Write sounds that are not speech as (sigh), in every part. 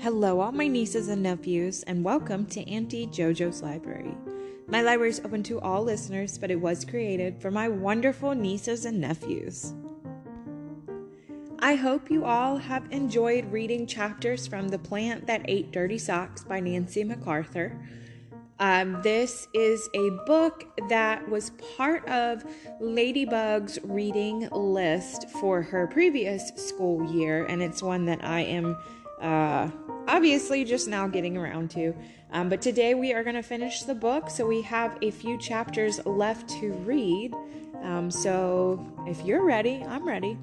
Hello, all my nieces and nephews, and welcome to Auntie JoJo's Library. My library is open to all listeners, but it was created for my wonderful nieces and nephews. I hope you all have enjoyed reading chapters from The Plant That Ate Dirty Socks by Nancy McArthur. Um, this is a book that was part of Ladybug's reading list for her previous school year, and it's one that I am uh, obviously just now getting around to. Um, but today we are going to finish the book, so we have a few chapters left to read. Um, so if you're ready, I'm ready.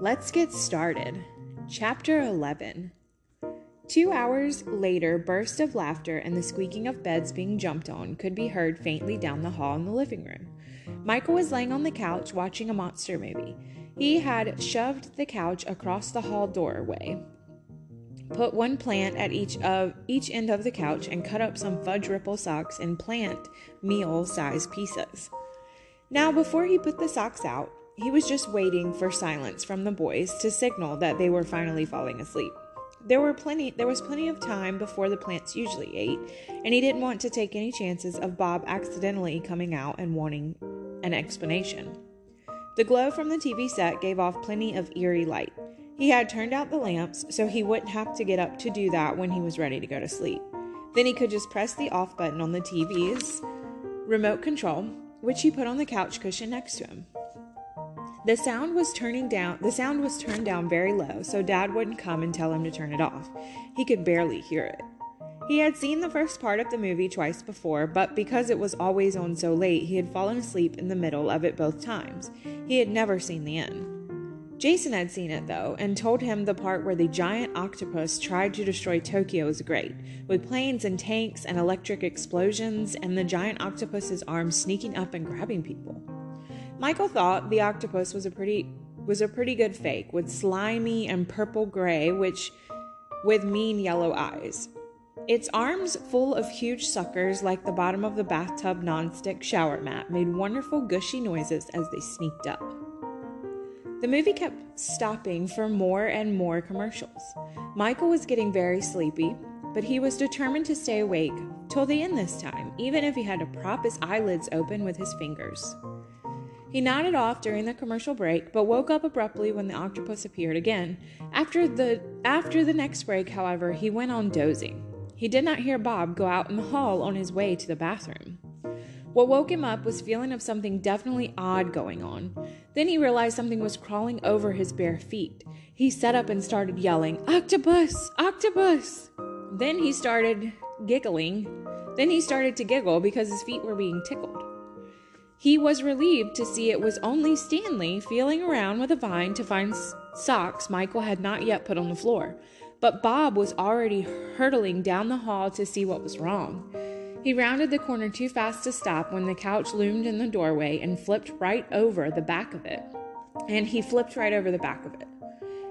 Let's get started. Chapter 11. Two hours later, bursts of laughter and the squeaking of beds being jumped on could be heard faintly down the hall in the living room. Michael was laying on the couch watching a monster movie. He had shoved the couch across the hall doorway, put one plant at each of each end of the couch, and cut up some fudge ripple socks in plant meal size pieces. Now, before he put the socks out, he was just waiting for silence from the boys to signal that they were finally falling asleep. There were plenty there was plenty of time before the plants usually ate, and he didn't want to take any chances of Bob accidentally coming out and wanting an explanation. The glow from the TV set gave off plenty of eerie light. He had turned out the lamps so he wouldn't have to get up to do that when he was ready to go to sleep. Then he could just press the off button on the TV's remote control, which he put on the couch cushion next to him. The sound was turning down the sound was turned down very low, so dad wouldn't come and tell him to turn it off. He could barely hear it. He had seen the first part of the movie twice before, but because it was always on so late, he had fallen asleep in the middle of it both times. He had never seen the end. Jason had seen it though, and told him the part where the giant octopus tried to destroy Tokyo was great, with planes and tanks and electric explosions, and the giant octopus's arms sneaking up and grabbing people. Michael thought the octopus was a pretty was a pretty good fake, with slimy and purple gray, which with mean yellow eyes. Its arms, full of huge suckers like the bottom of the bathtub nonstick shower mat, made wonderful gushy noises as they sneaked up. The movie kept stopping for more and more commercials. Michael was getting very sleepy, but he was determined to stay awake till the end this time, even if he had to prop his eyelids open with his fingers. He nodded off during the commercial break, but woke up abruptly when the octopus appeared again. After the after the next break, however, he went on dozing. He did not hear Bob go out in the hall on his way to the bathroom. What woke him up was feeling of something definitely odd going on. Then he realized something was crawling over his bare feet. He sat up and started yelling, "Octopus! Octopus!" Then he started giggling. Then he started to giggle because his feet were being tickled. He was relieved to see it was only Stanley feeling around with a vine to find socks Michael had not yet put on the floor but Bob was already hurtling down the hall to see what was wrong. He rounded the corner too fast to stop when the couch loomed in the doorway and flipped right over the back of it. And he flipped right over the back of it.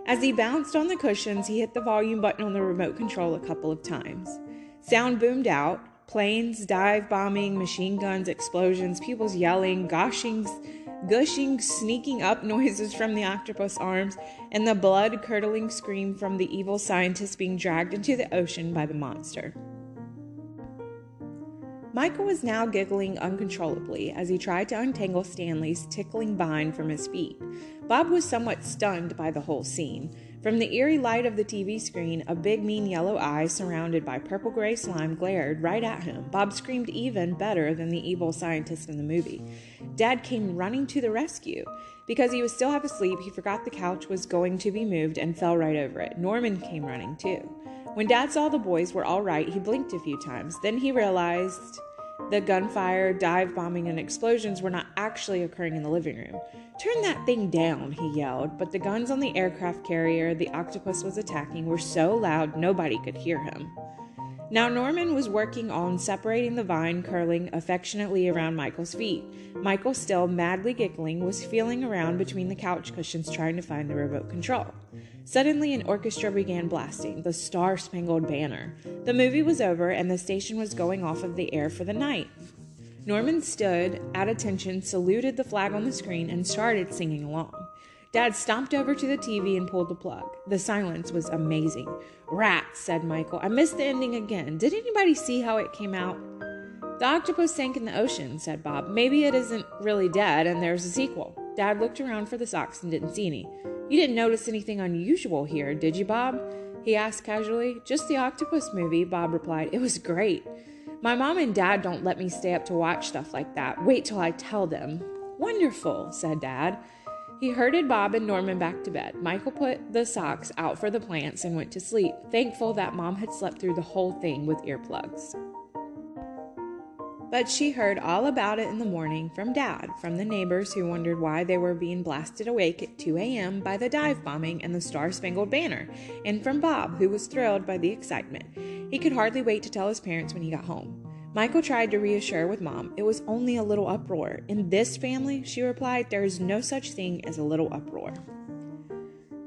As he bounced on the cushions, he hit the volume button on the remote control a couple of times. Sound boomed out planes, dive bombing, machine guns, explosions, people's yelling, gushing, gushing, sneaking up (laughs) noises from the octopus arms, and the blood curdling scream from the evil scientist being dragged into the ocean by the monster. Michael was now giggling uncontrollably as he tried to untangle Stanley's tickling vine from his feet. Bob was somewhat stunned by the whole scene. From the eerie light of the TV screen, a big, mean yellow eye surrounded by purple gray slime glared right at him. Bob screamed even better than the evil scientist in the movie. Dad came running to the rescue. Because he was still half asleep, he forgot the couch was going to be moved and fell right over it. Norman came running too. When Dad saw the boys were all right, he blinked a few times. Then he realized the gunfire, dive bombing, and explosions were not actually occurring in the living room. Turn that thing down, he yelled, but the guns on the aircraft carrier the octopus was attacking were so loud nobody could hear him. Now, Norman was working on separating the vine curling affectionately around Michael's feet. Michael, still madly giggling, was feeling around between the couch cushions trying to find the remote control. Suddenly, an orchestra began blasting the Star Spangled Banner. The movie was over and the station was going off of the air for the night. Norman stood at attention, saluted the flag on the screen, and started singing along. Dad stomped over to the TV and pulled the plug. The silence was amazing. Rats, said Michael. I missed the ending again. Did anybody see how it came out? The octopus sank in the ocean, said Bob. Maybe it isn't really dead and there's a sequel. Dad looked around for the socks and didn't see any. You didn't notice anything unusual here, did you, Bob? He asked casually. Just the octopus movie, Bob replied. It was great. My mom and dad don't let me stay up to watch stuff like that. Wait till I tell them. Wonderful, said Dad. He herded Bob and Norman back to bed. Michael put the socks out for the plants and went to sleep, thankful that Mom had slept through the whole thing with earplugs. But she heard all about it in the morning from Dad, from the neighbors who wondered why they were being blasted awake at 2 a.m. by the dive bombing and the Star Spangled Banner, and from Bob, who was thrilled by the excitement. He could hardly wait to tell his parents when he got home. Michael tried to reassure with Mom it was only a little uproar. In this family, she replied, there is no such thing as a little uproar.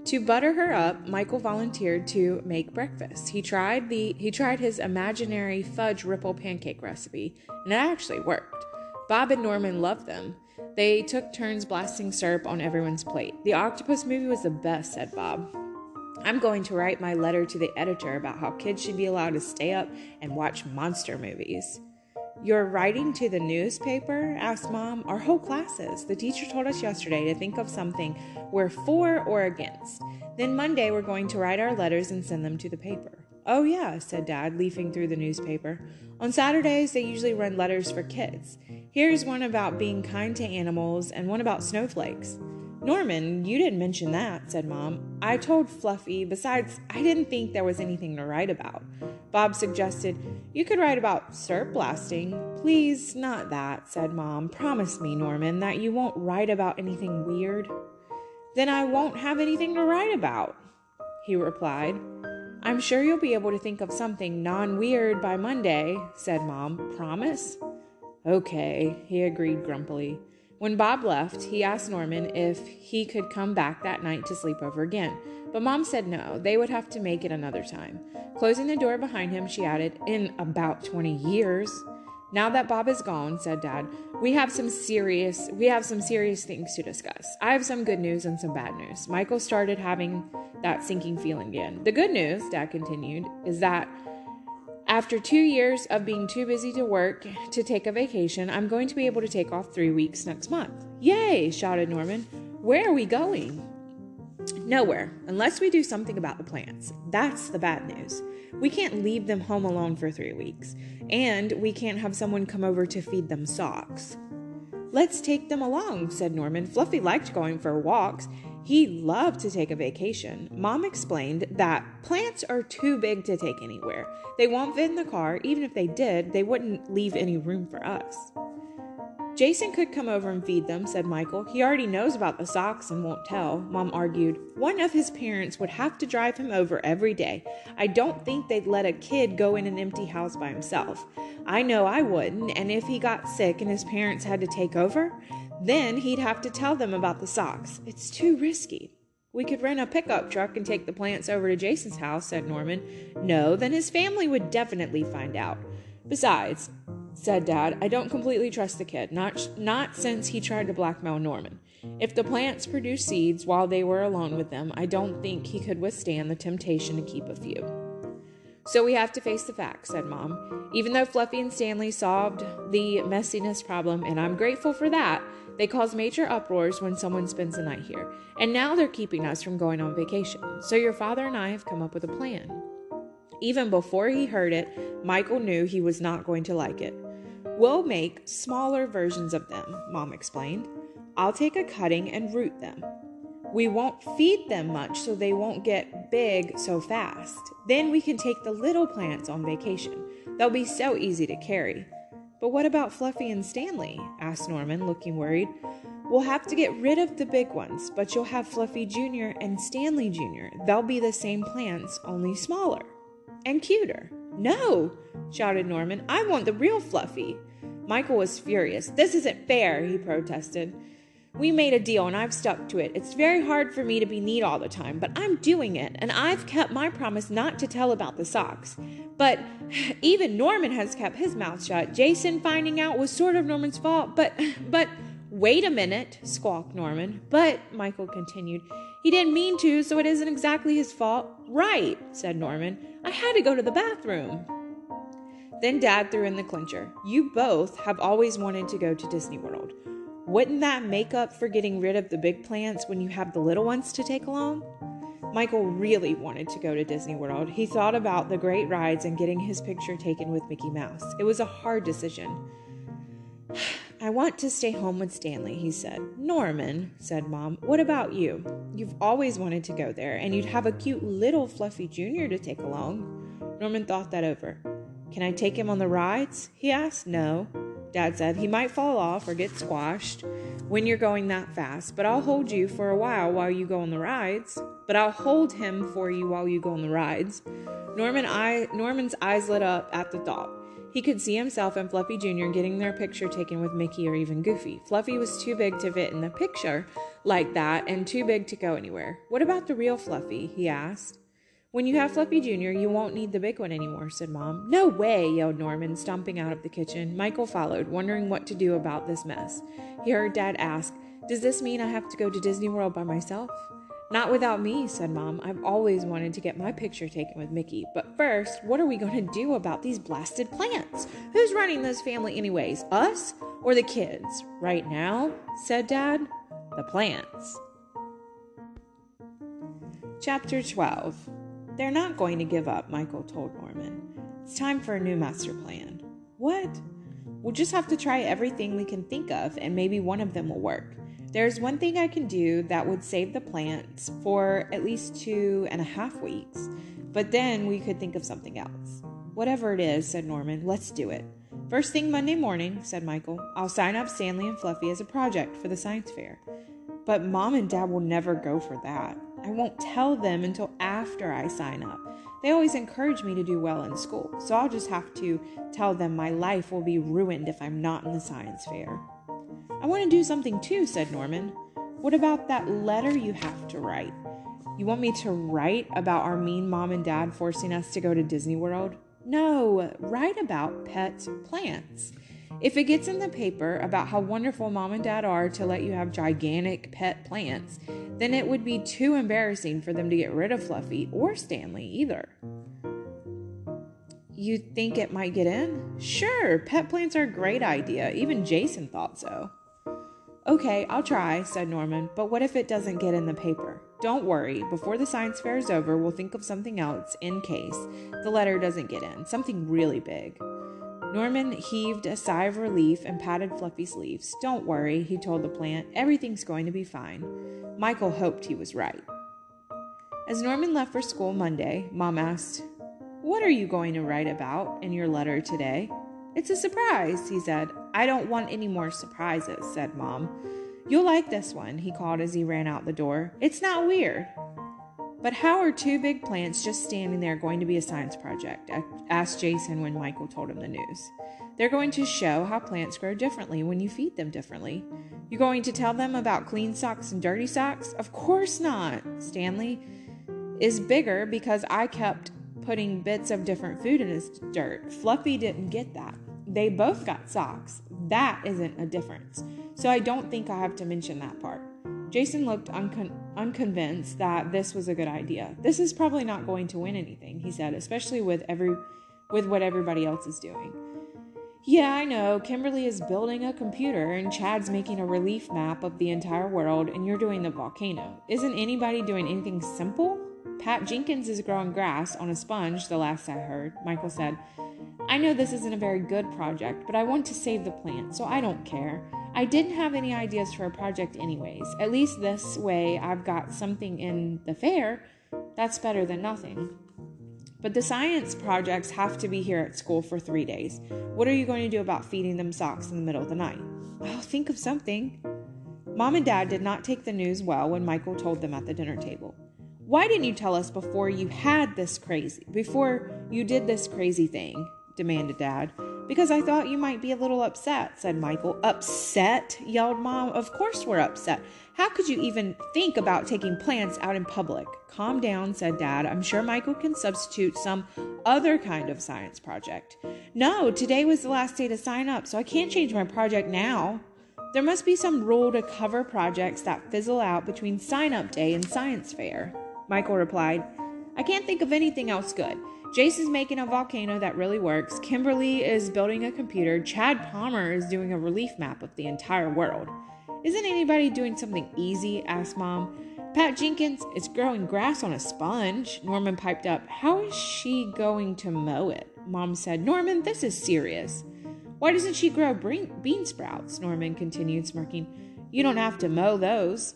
To butter her up, Michael volunteered to make breakfast. He tried the he tried his imaginary fudge ripple pancake recipe, and it actually worked. Bob and Norman loved them. They took turns blasting syrup on everyone's plate. The octopus movie was the best, said Bob. I'm going to write my letter to the editor about how kids should be allowed to stay up and watch monster movies. You're writing to the newspaper? asked Mom. Our whole classes. The teacher told us yesterday to think of something we're for or against. Then Monday we're going to write our letters and send them to the paper. Oh, yeah, said Dad, leafing through the newspaper. On Saturdays, they usually run letters for kids. Here's one about being kind to animals and one about snowflakes. Norman, you didn't mention that, said Mom. I told Fluffy. Besides, I didn't think there was anything to write about. Bob suggested, You could write about syrup blasting. Please, not that, said Mom. Promise me, Norman, that you won't write about anything weird. Then I won't have anything to write about, he replied. I'm sure you'll be able to think of something non weird by Monday, said Mom. Promise? Okay, he agreed grumpily. When Bob left, he asked Norman if he could come back that night to sleep over again, but Mom said no, they would have to make it another time. Closing the door behind him, she added, In about 20 years. Now that Bob is gone, said Dad, we have some serious we have some serious things to discuss. I have some good news and some bad news. Michael started having that sinking feeling again. The good news, Dad continued, is that after two years of being too busy to work to take a vacation, I'm going to be able to take off three weeks next month. Yay! shouted Norman. Where are we going? Nowhere, unless we do something about the plants. That's the bad news. We can't leave them home alone for three weeks, and we can't have someone come over to feed them socks. Let's take them along, said Norman. Fluffy liked going for walks. He loved to take a vacation. Mom explained that plants are too big to take anywhere. They won't fit in the car. Even if they did, they wouldn't leave any room for us. Jason could come over and feed them, said Michael. He already knows about the socks and won't tell, Mom argued. One of his parents would have to drive him over every day. I don't think they'd let a kid go in an empty house by himself. I know I wouldn't, and if he got sick and his parents had to take over, then he'd have to tell them about the socks. It's too risky. We could rent a pickup truck and take the plants over to Jason's house, said Norman. No, then his family would definitely find out. Besides, said Dad, I don't completely trust the kid, not, not since he tried to blackmail Norman. If the plants produced seeds while they were alone with them, I don't think he could withstand the temptation to keep a few. So we have to face the facts, said Mom. Even though Fluffy and Stanley solved the messiness problem, and I'm grateful for that, they cause major uproars when someone spends the night here, and now they're keeping us from going on vacation. So your father and I have come up with a plan. Even before he heard it, Michael knew he was not going to like it. We'll make smaller versions of them, Mom explained. I'll take a cutting and root them. We won't feed them much so they won't get big so fast. Then we can take the little plants on vacation. They'll be so easy to carry. But what about Fluffy and Stanley? asked Norman, looking worried. We'll have to get rid of the big ones, but you'll have Fluffy Jr. and Stanley Jr. They'll be the same plants, only smaller and cuter. No, shouted Norman. I want the real Fluffy. Michael was furious. This isn't fair, he protested. We made a deal and I've stuck to it. It's very hard for me to be neat all the time, but I'm doing it, and I've kept my promise not to tell about the socks. But (sighs) even Norman has kept his mouth shut. Jason finding out was sort of Norman's fault, but (sighs) but Wait a minute, squawked Norman. But, Michael continued, he didn't mean to, so it isn't exactly his fault. Right, said Norman. I had to go to the bathroom. Then Dad threw in the clincher. You both have always wanted to go to Disney World. Wouldn't that make up for getting rid of the big plants when you have the little ones to take along? Michael really wanted to go to Disney World. He thought about the great rides and getting his picture taken with Mickey Mouse. It was a hard decision. (sighs) I want to stay home with Stanley, he said. Norman, said Mom, what about you? You've always wanted to go there, and you'd have a cute little Fluffy Jr. to take along. Norman thought that over. Can I take him on the rides? he asked. No. Dad said he might fall off or get squashed when you're going that fast, but I'll hold you for a while while you go on the rides. But I'll hold him for you while you go on the rides. Norman I, Norman's eyes lit up at the thought. He could see himself and Fluffy Jr. getting their picture taken with Mickey or even Goofy. Fluffy was too big to fit in the picture like that and too big to go anywhere. What about the real Fluffy? he asked. When you have Fluffy Jr., you won't need the big one anymore, said Mom. No way, yelled Norman, stomping out of the kitchen. Michael followed, wondering what to do about this mess. He heard Dad ask, Does this mean I have to go to Disney World by myself? Not without me, said Mom. I've always wanted to get my picture taken with Mickey. But first, what are we going to do about these blasted plants? Who's running this family, anyways? Us or the kids? Right now, said Dad, the plants. Chapter 12 they're not going to give up, Michael told Norman. It's time for a new master plan. What? We'll just have to try everything we can think of, and maybe one of them will work. There's one thing I can do that would save the plants for at least two and a half weeks, but then we could think of something else. Whatever it is, said Norman, let's do it. First thing Monday morning, said Michael, I'll sign up Stanley and Fluffy as a project for the science fair. But mom and dad will never go for that. I won't tell them until after I sign up. They always encourage me to do well in school, so I'll just have to tell them my life will be ruined if I'm not in the science fair. I want to do something too, said Norman. What about that letter you have to write? You want me to write about our mean mom and dad forcing us to go to Disney World? No, write about pet plants. If it gets in the paper about how wonderful mom and dad are to let you have gigantic pet plants, then it would be too embarrassing for them to get rid of Fluffy or Stanley either. You think it might get in? Sure, pet plants are a great idea. Even Jason thought so. Okay, I'll try, said Norman, but what if it doesn't get in the paper? Don't worry, before the science fair is over, we'll think of something else in case the letter doesn't get in, something really big. Norman heaved a sigh of relief and patted Fluffy's leaves. Don't worry, he told the plant. Everything's going to be fine. Michael hoped he was right. As Norman left for school Monday, Mom asked, What are you going to write about in your letter today? It's a surprise, he said. I don't want any more surprises, said Mom. You'll like this one, he called as he ran out the door. It's not weird. But how are two big plants just standing there going to be a science project? asked Jason when Michael told him the news. They're going to show how plants grow differently when you feed them differently. You're going to tell them about clean socks and dirty socks? Of course not. Stanley is bigger because I kept putting bits of different food in his dirt. Fluffy didn't get that. They both got socks. That isn't a difference. So I don't think I have to mention that part. Jason looked uncon- unconvinced that this was a good idea. This is probably not going to win anything, he said, especially with every with what everybody else is doing. Yeah, I know. Kimberly is building a computer and Chad's making a relief map of the entire world and you're doing the volcano. Isn't anybody doing anything simple? Pat Jenkins is growing grass on a sponge, the last I heard, Michael said. I know this isn't a very good project, but I want to save the plant, so I don't care. I didn't have any ideas for a project, anyways. At least this way I've got something in the fair. That's better than nothing. But the science projects have to be here at school for three days. What are you going to do about feeding them socks in the middle of the night? I'll think of something. Mom and Dad did not take the news well when Michael told them at the dinner table. Why didn't you tell us before you had this crazy, before you did this crazy thing? demanded Dad. Because I thought you might be a little upset, said Michael. Upset? yelled Mom. Of course we're upset. How could you even think about taking plants out in public? Calm down, said Dad. I'm sure Michael can substitute some other kind of science project. No, today was the last day to sign up, so I can't change my project now. There must be some rule to cover projects that fizzle out between sign up day and science fair. Michael replied, I can't think of anything else good. Jason's making a volcano that really works. Kimberly is building a computer. Chad Palmer is doing a relief map of the entire world. Isn't anybody doing something easy? asked Mom. Pat Jenkins is growing grass on a sponge. Norman piped up. How is she going to mow it? Mom said, Norman, this is serious. Why doesn't she grow bean sprouts? Norman continued, smirking. You don't have to mow those.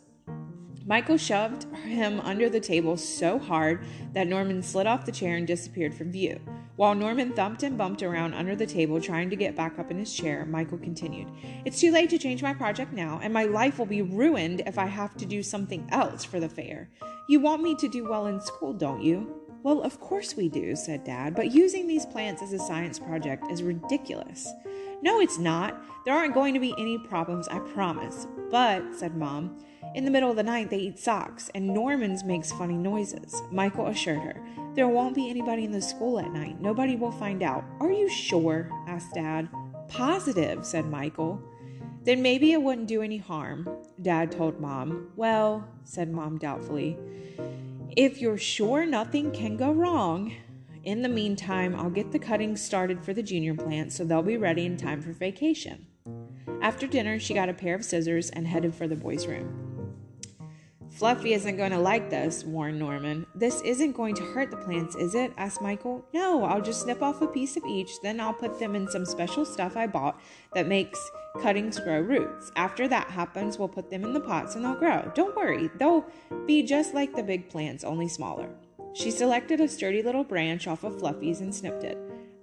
Michael shoved him under the table so hard that Norman slid off the chair and disappeared from view. While Norman thumped and bumped around under the table trying to get back up in his chair, Michael continued, It's too late to change my project now, and my life will be ruined if I have to do something else for the fair. You want me to do well in school, don't you? Well, of course we do, said Dad, but using these plants as a science project is ridiculous. No, it's not. There aren't going to be any problems, I promise. But, said Mom, in the middle of the night they eat socks, and Norman's makes funny noises. Michael assured her, There won't be anybody in the school at night. Nobody will find out. Are you sure? asked Dad. Positive, said Michael. Then maybe it wouldn't do any harm, Dad told Mom. Well, said Mom doubtfully, if you're sure nothing can go wrong, in the meantime, I'll get the cuttings started for the junior plant so they'll be ready in time for vacation. After dinner, she got a pair of scissors and headed for the boys' room. Fluffy isn't going to like this, warned Norman. This isn't going to hurt the plants, is it? asked Michael. No, I'll just snip off a piece of each, then I'll put them in some special stuff I bought that makes cuttings grow roots. After that happens, we'll put them in the pots and they'll grow. Don't worry, they'll be just like the big plants, only smaller. She selected a sturdy little branch off of Fluffy's and snipped it.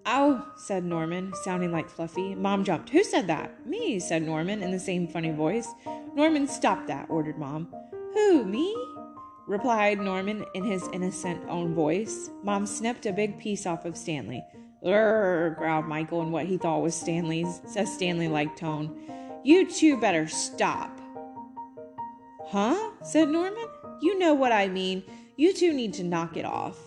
Ow, said Norman, sounding like Fluffy. Mom jumped. Who said that? Me, said Norman in the same funny voice. Norman, stop that, ordered Mom. Who, me? replied Norman in his innocent own voice. Mom snipped a big piece off of Stanley. Urgh, growled Michael in what he thought was Stanley's says Stanley like tone. You two better stop. Huh? said Norman. You know what I mean. You two need to knock it off.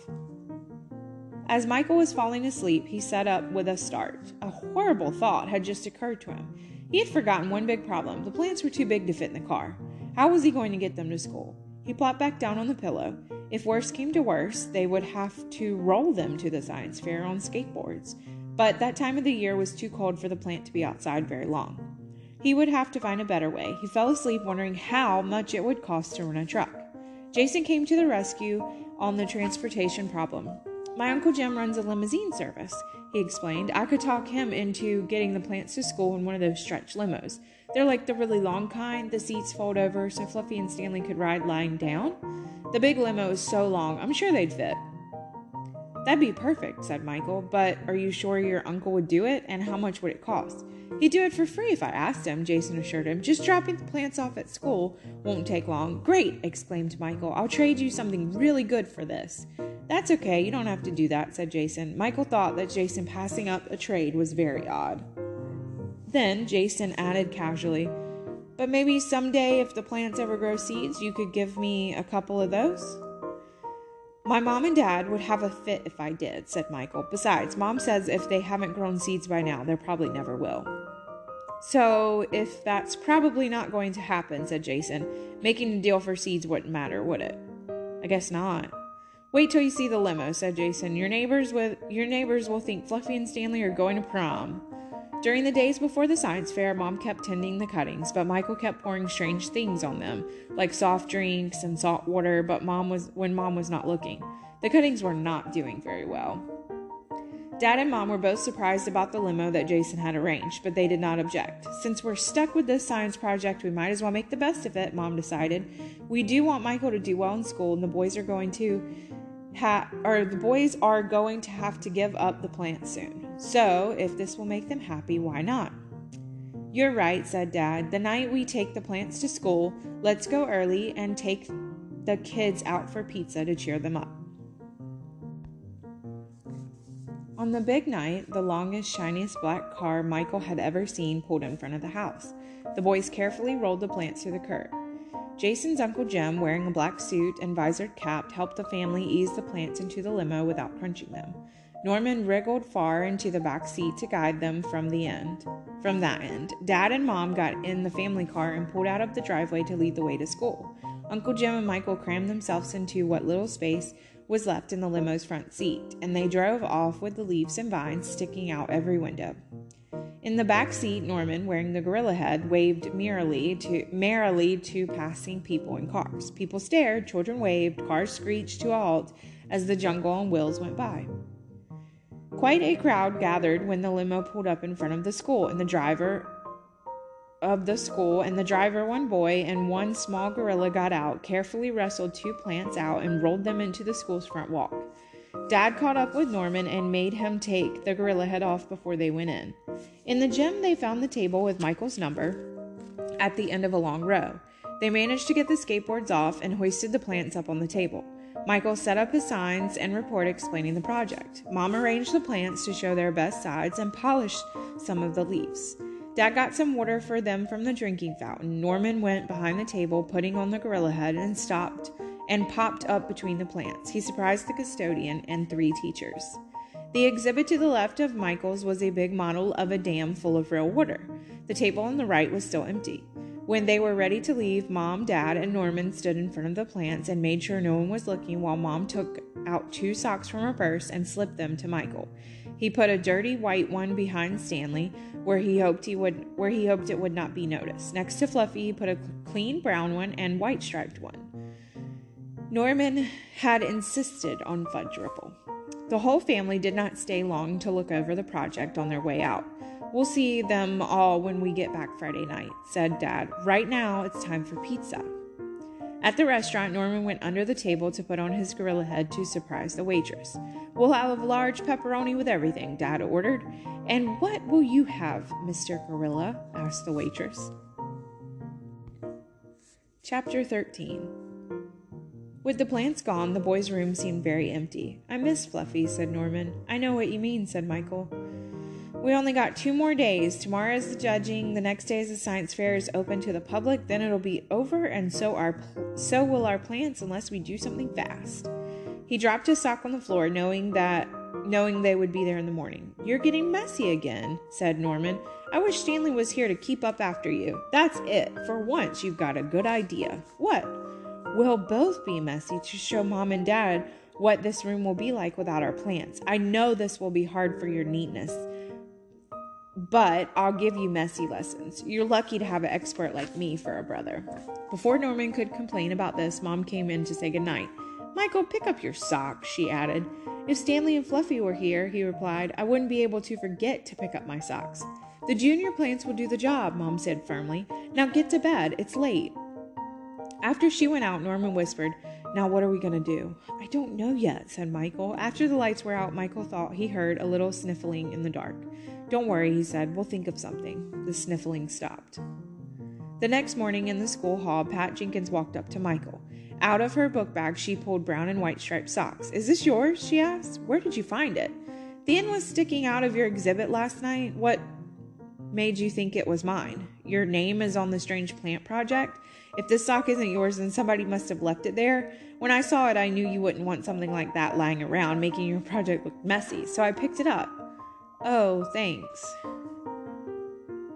As Michael was falling asleep, he sat up with a start. A horrible thought had just occurred to him. He had forgotten one big problem the plants were too big to fit in the car. How was he going to get them to school? He plopped back down on the pillow. If worse came to worse, they would have to roll them to the science fair on skateboards. But that time of the year was too cold for the plant to be outside very long. He would have to find a better way. He fell asleep wondering how much it would cost to run a truck. Jason came to the rescue on the transportation problem. My Uncle Jim runs a limousine service, he explained. I could talk him into getting the plants to school in one of those stretch limos. They're like the really long kind, the seats fold over so Fluffy and Stanley could ride lying down. The big limo is so long, I'm sure they'd fit. That'd be perfect, said Michael, but are you sure your uncle would do it, and how much would it cost? He'd do it for free if I asked him, Jason assured him. Just dropping the plants off at school won't take long. Great, exclaimed Michael. I'll trade you something really good for this. That's okay, you don't have to do that, said Jason. Michael thought that Jason passing up a trade was very odd. Then Jason added casually, But maybe someday, if the plants ever grow seeds, you could give me a couple of those? My mom and dad would have a fit if I did, said Michael. Besides, mom says if they haven't grown seeds by now, they probably never will. So, if that's probably not going to happen, said Jason, making a deal for seeds wouldn't matter, would it? I guess not. Wait till you see the limo, said Jason. Your neighbors with your neighbors will think Fluffy and Stanley are going to prom. During the days before the science fair, Mom kept tending the cuttings, but Michael kept pouring strange things on them, like soft drinks and salt water, but Mom was when Mom was not looking. The cuttings were not doing very well. Dad and Mom were both surprised about the limo that Jason had arranged, but they did not object. Since we're stuck with this science project, we might as well make the best of it, Mom decided. We do want Michael to do well in school, and the boys are going to ha- or the boys are going to have to give up the plant soon. So, if this will make them happy, why not? You're right, said Dad. The night we take the plants to school, let's go early and take the kids out for pizza to cheer them up. On the big night, the longest, shiniest black car Michael had ever seen pulled in front of the house. The boys carefully rolled the plants through the curb. Jason's Uncle Jim, wearing a black suit and visored cap, helped the family ease the plants into the limo without crunching them. Norman wriggled far into the back seat to guide them from the end. From that end, Dad and Mom got in the family car and pulled out of the driveway to lead the way to school. Uncle Jim and Michael crammed themselves into what little space was left in the limo's front seat, and they drove off with the leaves and vines sticking out every window. In the back seat, Norman, wearing the gorilla head, waved merrily to merrily to passing people in cars. People stared, children waved, cars screeched to a halt as the jungle on wheels went by. Quite a crowd gathered when the limo pulled up in front of the school, and the driver of the school and the driver, one boy, and one small gorilla got out, carefully wrestled two plants out, and rolled them into the school's front walk. Dad caught up with Norman and made him take the gorilla head off before they went in. In the gym, they found the table with Michael's number at the end of a long row. They managed to get the skateboards off and hoisted the plants up on the table. Michael set up his signs and report explaining the project. Mom arranged the plants to show their best sides and polished some of the leaves. Dad got some water for them from the drinking fountain. Norman went behind the table, putting on the gorilla head, and stopped and popped up between the plants. He surprised the custodian and three teachers. The exhibit to the left of Michael's was a big model of a dam full of real water. The table on the right was still empty. When they were ready to leave, Mom, Dad, and Norman stood in front of the plants and made sure no one was looking while Mom took out two socks from her purse and slipped them to Michael. He put a dirty white one behind Stanley, where he hoped he would where he hoped it would not be noticed. Next to Fluffy, he put a clean brown one and white striped one. Norman had insisted on fudge ripple. The whole family did not stay long to look over the project on their way out. We'll see them all when we get back Friday night, said Dad. Right now, it's time for pizza. At the restaurant, Norman went under the table to put on his gorilla head to surprise the waitress. We'll have a large pepperoni with everything, Dad ordered. And what will you have, Mr. Gorilla? asked the waitress. Chapter 13 With the plants gone, the boys' room seemed very empty. I miss Fluffy, said Norman. I know what you mean, said Michael. We only got two more days. Tomorrow is the judging. The next day is the science fair is open to the public. Then it'll be over, and so our so will our plants unless we do something fast. He dropped his sock on the floor, knowing that knowing they would be there in the morning. You're getting messy again, said Norman. I wish Stanley was here to keep up after you. That's it. For once, you've got a good idea. What? We'll both be messy to show mom and dad what this room will be like without our plants. I know this will be hard for your neatness but I'll give you messy lessons. You're lucky to have an expert like me for a brother. Before Norman could complain about this, Mom came in to say goodnight. Michael, pick up your socks, she added. If Stanley and Fluffy were here, he replied, I wouldn't be able to forget to pick up my socks. The junior plants will do the job, Mom said firmly. Now get to bed, it's late. After she went out, Norman whispered, Now what are we going to do? I don't know yet, said Michael. After the lights were out, Michael thought he heard a little sniffling in the dark. Don't worry, he said. We'll think of something. The sniffling stopped. The next morning in the school hall, Pat Jenkins walked up to Michael. Out of her book bag, she pulled brown and white striped socks. Is this yours? she asked. Where did you find it? The end was sticking out of your exhibit last night. What made you think it was mine? Your name is on the strange plant project? If this sock isn't yours, then somebody must have left it there. When I saw it, I knew you wouldn't want something like that lying around, making your project look messy, so I picked it up. Oh, thanks.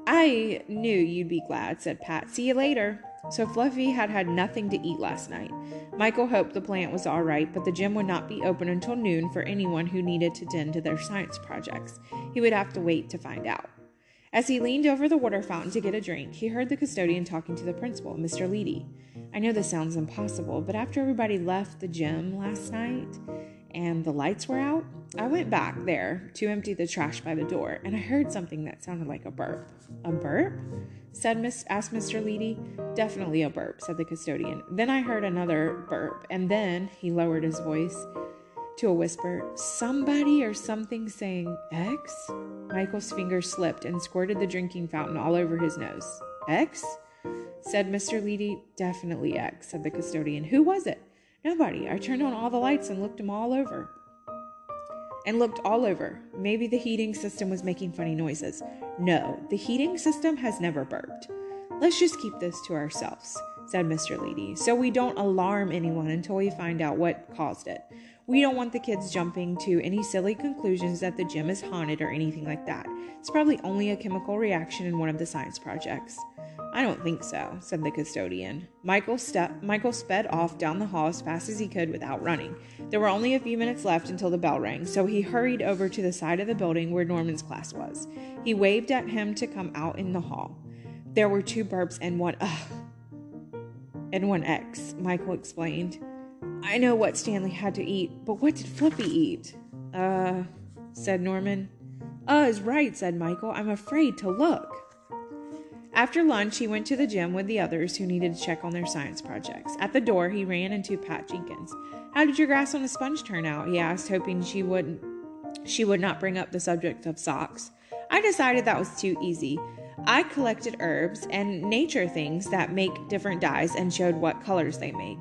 I knew you'd be glad, said Pat. See you later. So Fluffy had had nothing to eat last night. Michael hoped the plant was all right, but the gym would not be open until noon for anyone who needed to tend to their science projects. He would have to wait to find out. As he leaned over the water fountain to get a drink, he heard the custodian talking to the principal, Mr. Leedy. I know this sounds impossible, but after everybody left the gym last night, and the lights were out, I went back there to empty the trash by the door, and I heard something that sounded like a burp. A burp? said Miss asked Mr. Leedy. Definitely a burp, said the custodian. Then I heard another burp, and then he lowered his voice to a whisper. Somebody or something saying X? Michael's fingers slipped and squirted the drinking fountain all over his nose. X? said Mr. Leedy. Definitely X, said the custodian. Who was it? Nobody. I turned on all the lights and looked them all over. And looked all over. Maybe the heating system was making funny noises. No, the heating system has never burped. Let's just keep this to ourselves. said Mr. Leedy, so we don't alarm anyone until we find out what caused it. We don't want the kids jumping to any silly conclusions that the gym is haunted or anything like that. It's probably only a chemical reaction in one of the science projects. I don't think so, said the custodian. Michael, ste- Michael sped off down the hall as fast as he could without running. There were only a few minutes left until the bell rang, so he hurried over to the side of the building where Norman's class was. He waved at him to come out in the hall. There were two burps and one ugh and one X, Michael explained. I know what Stanley had to eat, but what did Flippy eat? Uh, said Norman. Uh is right, said Michael. I'm afraid to look. After lunch, he went to the gym with the others who needed to check on their science projects. At the door, he ran into Pat Jenkins. How did your grass on the sponge turn out? he asked, hoping she wouldn't she would not bring up the subject of socks. I decided that was too easy. I collected herbs and nature things that make different dyes and showed what colors they make.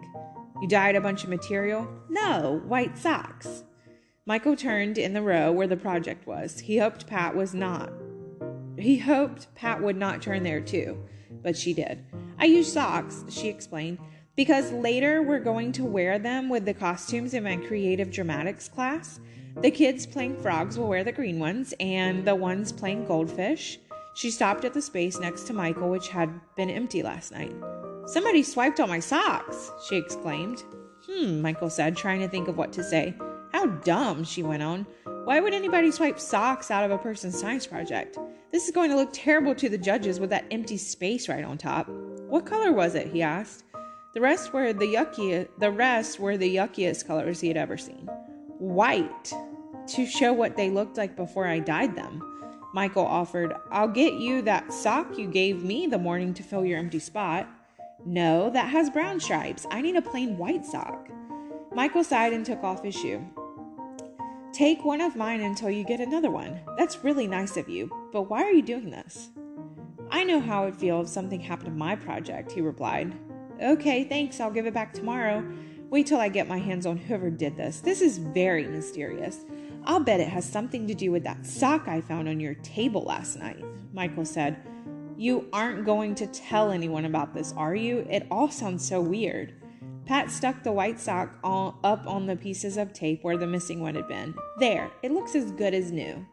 You dyed a bunch of material? No, white socks. Michael turned in the row where the project was. He hoped Pat was not. He hoped Pat would not turn there too, but she did. I use socks, she explained, because later we're going to wear them with the costumes in my creative dramatics class. The kids playing frogs will wear the green ones, and the ones playing goldfish. She stopped at the space next to Michael, which had been empty last night. Somebody swiped all my socks, she exclaimed. Hmm, Michael said, trying to think of what to say. How dumb, she went on. Why would anybody swipe socks out of a person's science project? This is going to look terrible to the judges with that empty space right on top. What color was it? he asked. The rest were the yucky the rest were the yuckiest colors he had ever seen. White, to show what they looked like before I dyed them. Michael offered, I'll get you that sock you gave me the morning to fill your empty spot. No, that has brown stripes. I need a plain white sock. Michael sighed and took off his shoe. Take one of mine until you get another one. That's really nice of you, but why are you doing this? I know how it would feel if something happened to my project, he replied. Okay, thanks, I'll give it back tomorrow. Wait till I get my hands on whoever did this. This is very mysterious. I'll bet it has something to do with that sock I found on your table last night, Michael said. You aren't going to tell anyone about this, are you? It all sounds so weird. Pat stuck the white sock all up on the pieces of tape where the missing one had been. There, it looks as good as new.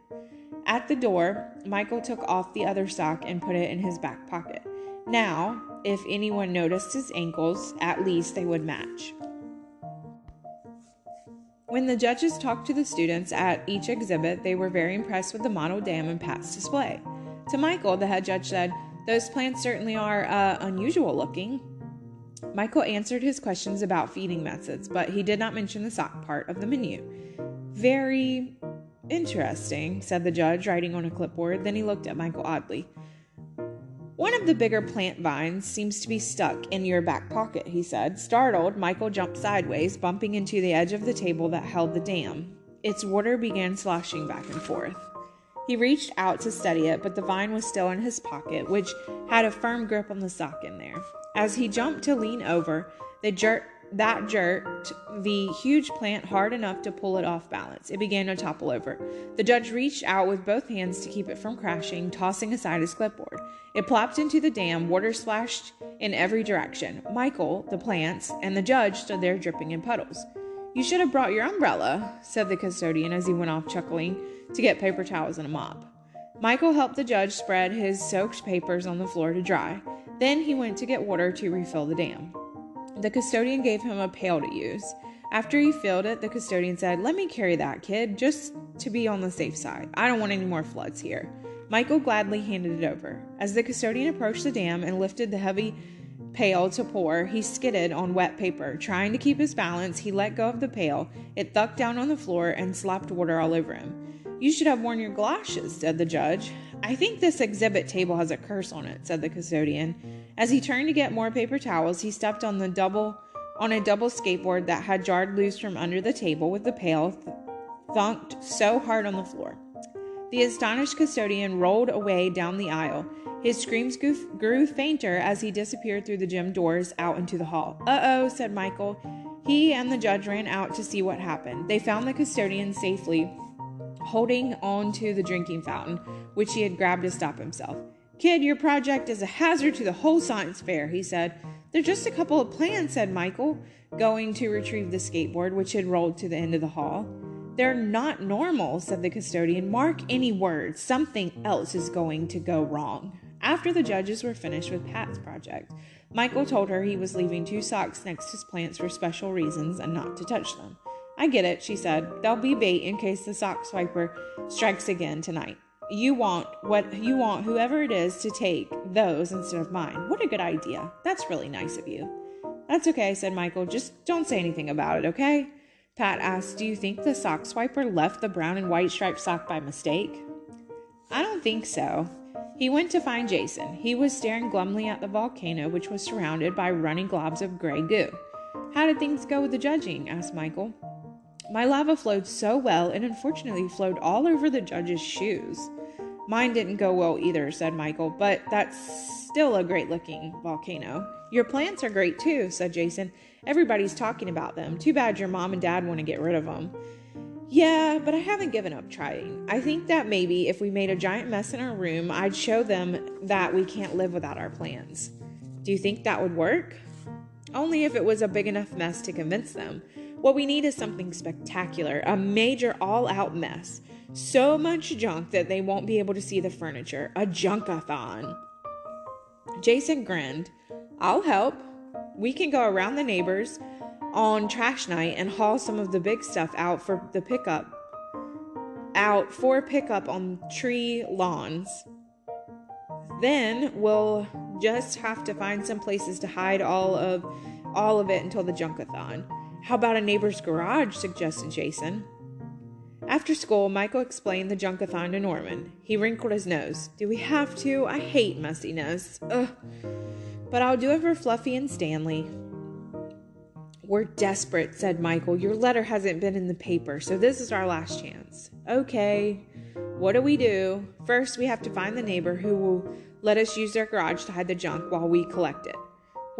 At the door, Michael took off the other sock and put it in his back pocket. Now, if anyone noticed his ankles, at least they would match. When the judges talked to the students at each exhibit, they were very impressed with the model dam and Pat's display. To Michael, the head judge said, Those plants certainly are uh, unusual looking. Michael answered his questions about feeding methods, but he did not mention the sock part of the menu. Very interesting, said the judge, writing on a clipboard. Then he looked at Michael oddly. One of the bigger plant vines seems to be stuck in your back pocket, he said. Startled, Michael jumped sideways, bumping into the edge of the table that held the dam. Its water began sloshing back and forth. He reached out to steady it, but the vine was still in his pocket, which had a firm grip on the sock in there. As he jumped to lean over, the jerk that jerked the huge plant hard enough to pull it off balance. It began to topple over. The judge reached out with both hands to keep it from crashing, tossing aside his clipboard. It plopped into the dam, water splashed in every direction. Michael, the plants, and the judge stood there dripping in puddles. You should have brought your umbrella, said the custodian as he went off chuckling to get paper towels and a mop. Michael helped the judge spread his soaked papers on the floor to dry. Then he went to get water to refill the dam. The custodian gave him a pail to use. After he filled it, the custodian said, Let me carry that, kid, just to be on the safe side. I don't want any more floods here. Michael gladly handed it over. As the custodian approached the dam and lifted the heavy pail to pour, he skidded on wet paper. Trying to keep his balance, he let go of the pail. It thucked down on the floor and slopped water all over him. You should have worn your galoshes, said the judge. I think this exhibit table has a curse on it, said the custodian. As he turned to get more paper towels, he stepped on the double on a double skateboard that had jarred loose from under the table with the pail th- thunked so hard on the floor. The astonished custodian rolled away down the aisle. His screams grew fainter as he disappeared through the gym doors out into the hall. Uh oh, said Michael. He and the judge ran out to see what happened. They found the custodian safely holding on to the drinking fountain, which he had grabbed to stop himself. Kid, your project is a hazard to the whole science fair, he said. They're just a couple of plants, said Michael, going to retrieve the skateboard which had rolled to the end of the hall. They're not normal, said the custodian. Mark any words. Something else is going to go wrong. After the judges were finished with Pat's project, Michael told her he was leaving two socks next to his plants for special reasons and not to touch them. I get it, she said. They'll be bait in case the sock swiper strikes again tonight. You want what you want whoever it is to take those instead of mine. What a good idea. That's really nice of you. That's okay, said Michael. Just don't say anything about it, okay? Pat asked, Do you think the sock swiper left the brown and white striped sock by mistake? I don't think so. He went to find Jason. He was staring glumly at the volcano, which was surrounded by running globs of gray goo. How did things go with the judging? asked Michael. My lava flowed so well, and unfortunately flowed all over the judge's shoes. Mine didn't go well either, said Michael, but that's still a great looking volcano. Your plants are great too, said Jason. Everybody's talking about them. Too bad your mom and dad want to get rid of them. Yeah, but I haven't given up trying. I think that maybe if we made a giant mess in our room, I'd show them that we can't live without our plans. Do you think that would work? Only if it was a big enough mess to convince them. What we need is something spectacular, a major all out mess. So much junk that they won't be able to see the furniture. A junkathon. Jason grinned. I'll help. We can go around the neighbors on trash night and haul some of the big stuff out for the pickup out for pickup on tree lawns. Then we'll just have to find some places to hide all of all of it until the junkathon. How about a neighbor's garage? suggested Jason. After school, Michael explained the junkathon to Norman. He wrinkled his nose. Do we have to? I hate messiness. Ugh. But I'll do it for Fluffy and Stanley. We're desperate, said Michael. Your letter hasn't been in the paper, so this is our last chance. Okay, what do we do? First, we have to find the neighbor who will let us use their garage to hide the junk while we collect it.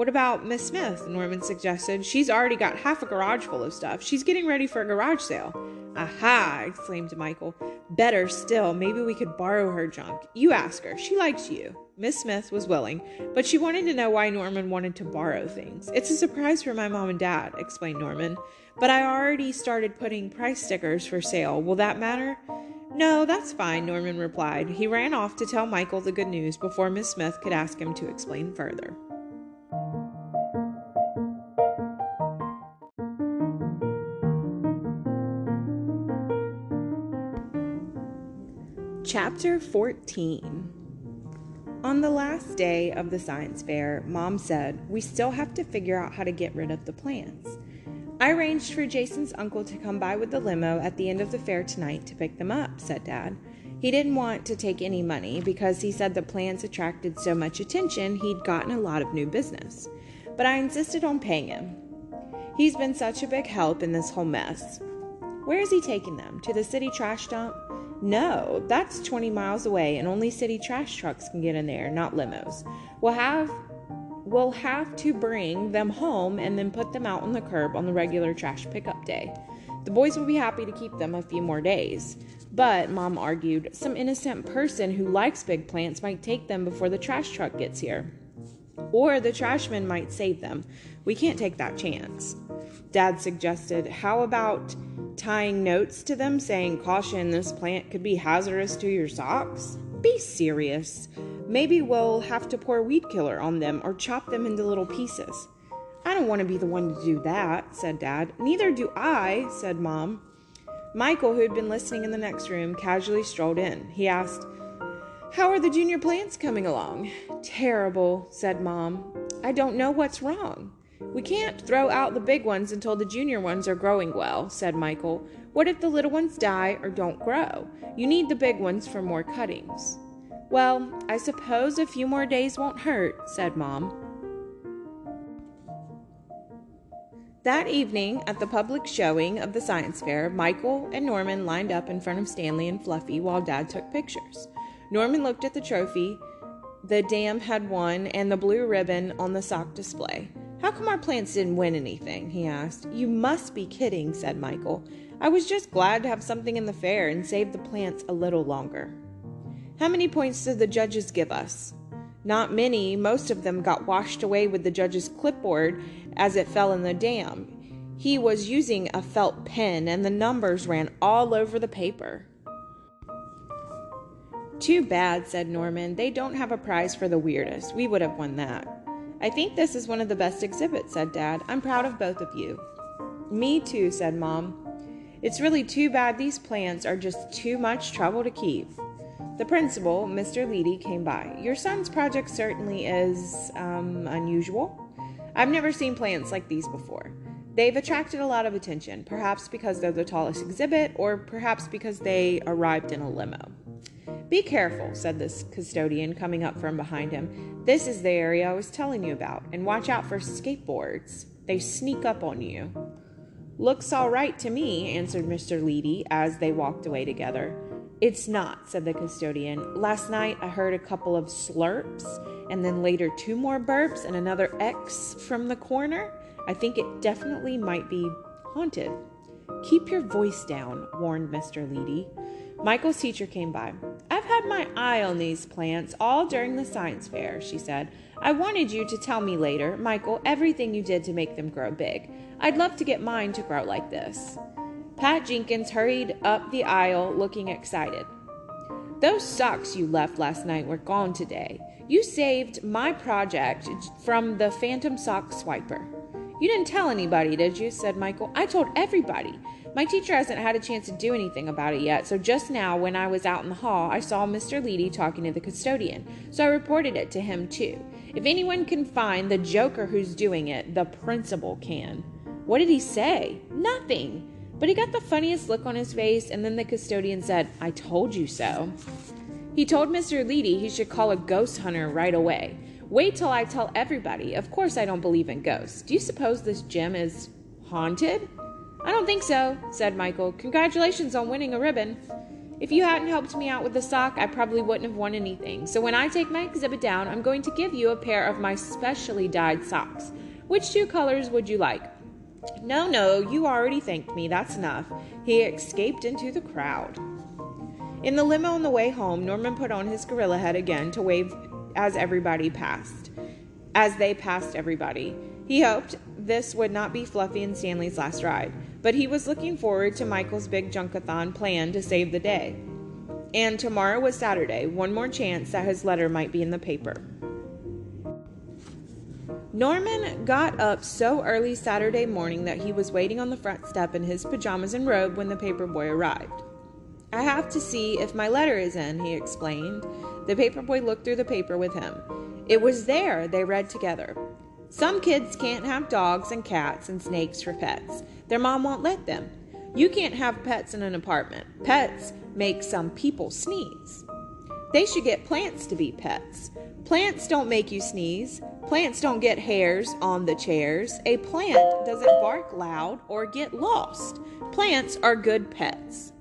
What about Miss Smith? Norman suggested. She's already got half a garage full of stuff. She's getting ready for a garage sale. Aha! exclaimed Michael. Better still, maybe we could borrow her junk. You ask her. She likes you. Miss Smith was willing, but she wanted to know why Norman wanted to borrow things. It's a surprise for my mom and dad, explained Norman. But I already started putting price stickers for sale. Will that matter? No, that's fine, Norman replied. He ran off to tell Michael the good news before Miss Smith could ask him to explain further. Chapter 14 On the last day of the science fair, Mom said, We still have to figure out how to get rid of the plants. I arranged for Jason's uncle to come by with the limo at the end of the fair tonight to pick them up, said Dad. He didn't want to take any money because he said the plants attracted so much attention he'd gotten a lot of new business. But I insisted on paying him. He's been such a big help in this whole mess. Where is he taking them? To the city trash dump? No, that's 20 miles away and only city trash trucks can get in there, not limos. We'll have we'll have to bring them home and then put them out on the curb on the regular trash pickup day. The boys will be happy to keep them a few more days. But, Mom argued, some innocent person who likes big plants might take them before the trash truck gets here. Or the trashman might save them. We can't take that chance. Dad suggested, How about tying notes to them saying, Caution, this plant could be hazardous to your socks? Be serious. Maybe we'll have to pour weed killer on them or chop them into little pieces. I don't want to be the one to do that, said Dad. Neither do I, said Mom. Michael, who had been listening in the next room, casually strolled in. He asked, How are the junior plants coming along? Terrible, said Mom. I don't know what's wrong. We can't throw out the big ones until the junior ones are growing well, said Michael. What if the little ones die or don't grow? You need the big ones for more cuttings. Well, I suppose a few more days won't hurt, said Mom. That evening, at the public showing of the science fair, Michael and Norman lined up in front of Stanley and Fluffy while Dad took pictures. Norman looked at the trophy the dam had won and the blue ribbon on the sock display. How come our plants didn't win anything? he asked. You must be kidding, said Michael. I was just glad to have something in the fair and save the plants a little longer. How many points did the judges give us? Not many, most of them got washed away with the judge's clipboard as it fell in the dam. He was using a felt pen, and the numbers ran all over the paper. Too bad, said Norman. They don't have a prize for the weirdest. We would have won that. I think this is one of the best exhibits, said Dad. I'm proud of both of you. Me too, said Mom. It's really too bad these plants are just too much trouble to keep. The principal, Mr. Leedy, came by. Your son's project certainly is um, unusual. I've never seen plants like these before. They've attracted a lot of attention, perhaps because they're the tallest exhibit, or perhaps because they arrived in a limo. Be careful, said this custodian, coming up from behind him. This is the area I was telling you about, and watch out for skateboards. They sneak up on you. Looks all right to me, answered Mr. Leedy as they walked away together. It's not, said the custodian. Last night I heard a couple of slurps, and then later two more burps and another X from the corner. I think it definitely might be haunted. Keep your voice down, warned Mr. Leedy. Michael's teacher came by. Had my eye on these plants all during the science fair, she said. I wanted you to tell me later, Michael, everything you did to make them grow big. I'd love to get mine to grow like this. Pat Jenkins hurried up the aisle looking excited. Those socks you left last night were gone today. You saved my project from the phantom sock swiper. You didn't tell anybody, did you? said Michael. I told everybody. My teacher hasn't had a chance to do anything about it yet, so just now, when I was out in the hall, I saw Mr. Leedy talking to the custodian, so I reported it to him too. If anyone can find the joker who's doing it, the principal can. What did he say? Nothing. But he got the funniest look on his face, and then the custodian said, I told you so. He told Mr. Leedy he should call a ghost hunter right away. Wait till I tell everybody. Of course, I don't believe in ghosts. Do you suppose this gym is haunted? I don't think so, said Michael. Congratulations on winning a ribbon. If you hadn't helped me out with the sock, I probably wouldn't have won anything. So when I take my exhibit down, I'm going to give you a pair of my specially dyed socks. Which two colors would you like? No, no, you already thanked me. That's enough. He escaped into the crowd. In the limo on the way home, Norman put on his gorilla head again to wave as everybody passed. As they passed everybody. He hoped this would not be Fluffy and Stanley's last ride but he was looking forward to Michael's big junkathon plan to save the day. And tomorrow was Saturday, one more chance that his letter might be in the paper. Norman got up so early Saturday morning that he was waiting on the front step in his pajamas and robe when the paper boy arrived. I have to see if my letter is in, he explained. The paper boy looked through the paper with him. It was there, they read together. Some kids can't have dogs and cats and snakes for pets. Their mom won't let them. You can't have pets in an apartment. Pets make some people sneeze. They should get plants to be pets. Plants don't make you sneeze. Plants don't get hairs on the chairs. A plant doesn't bark loud or get lost. Plants are good pets.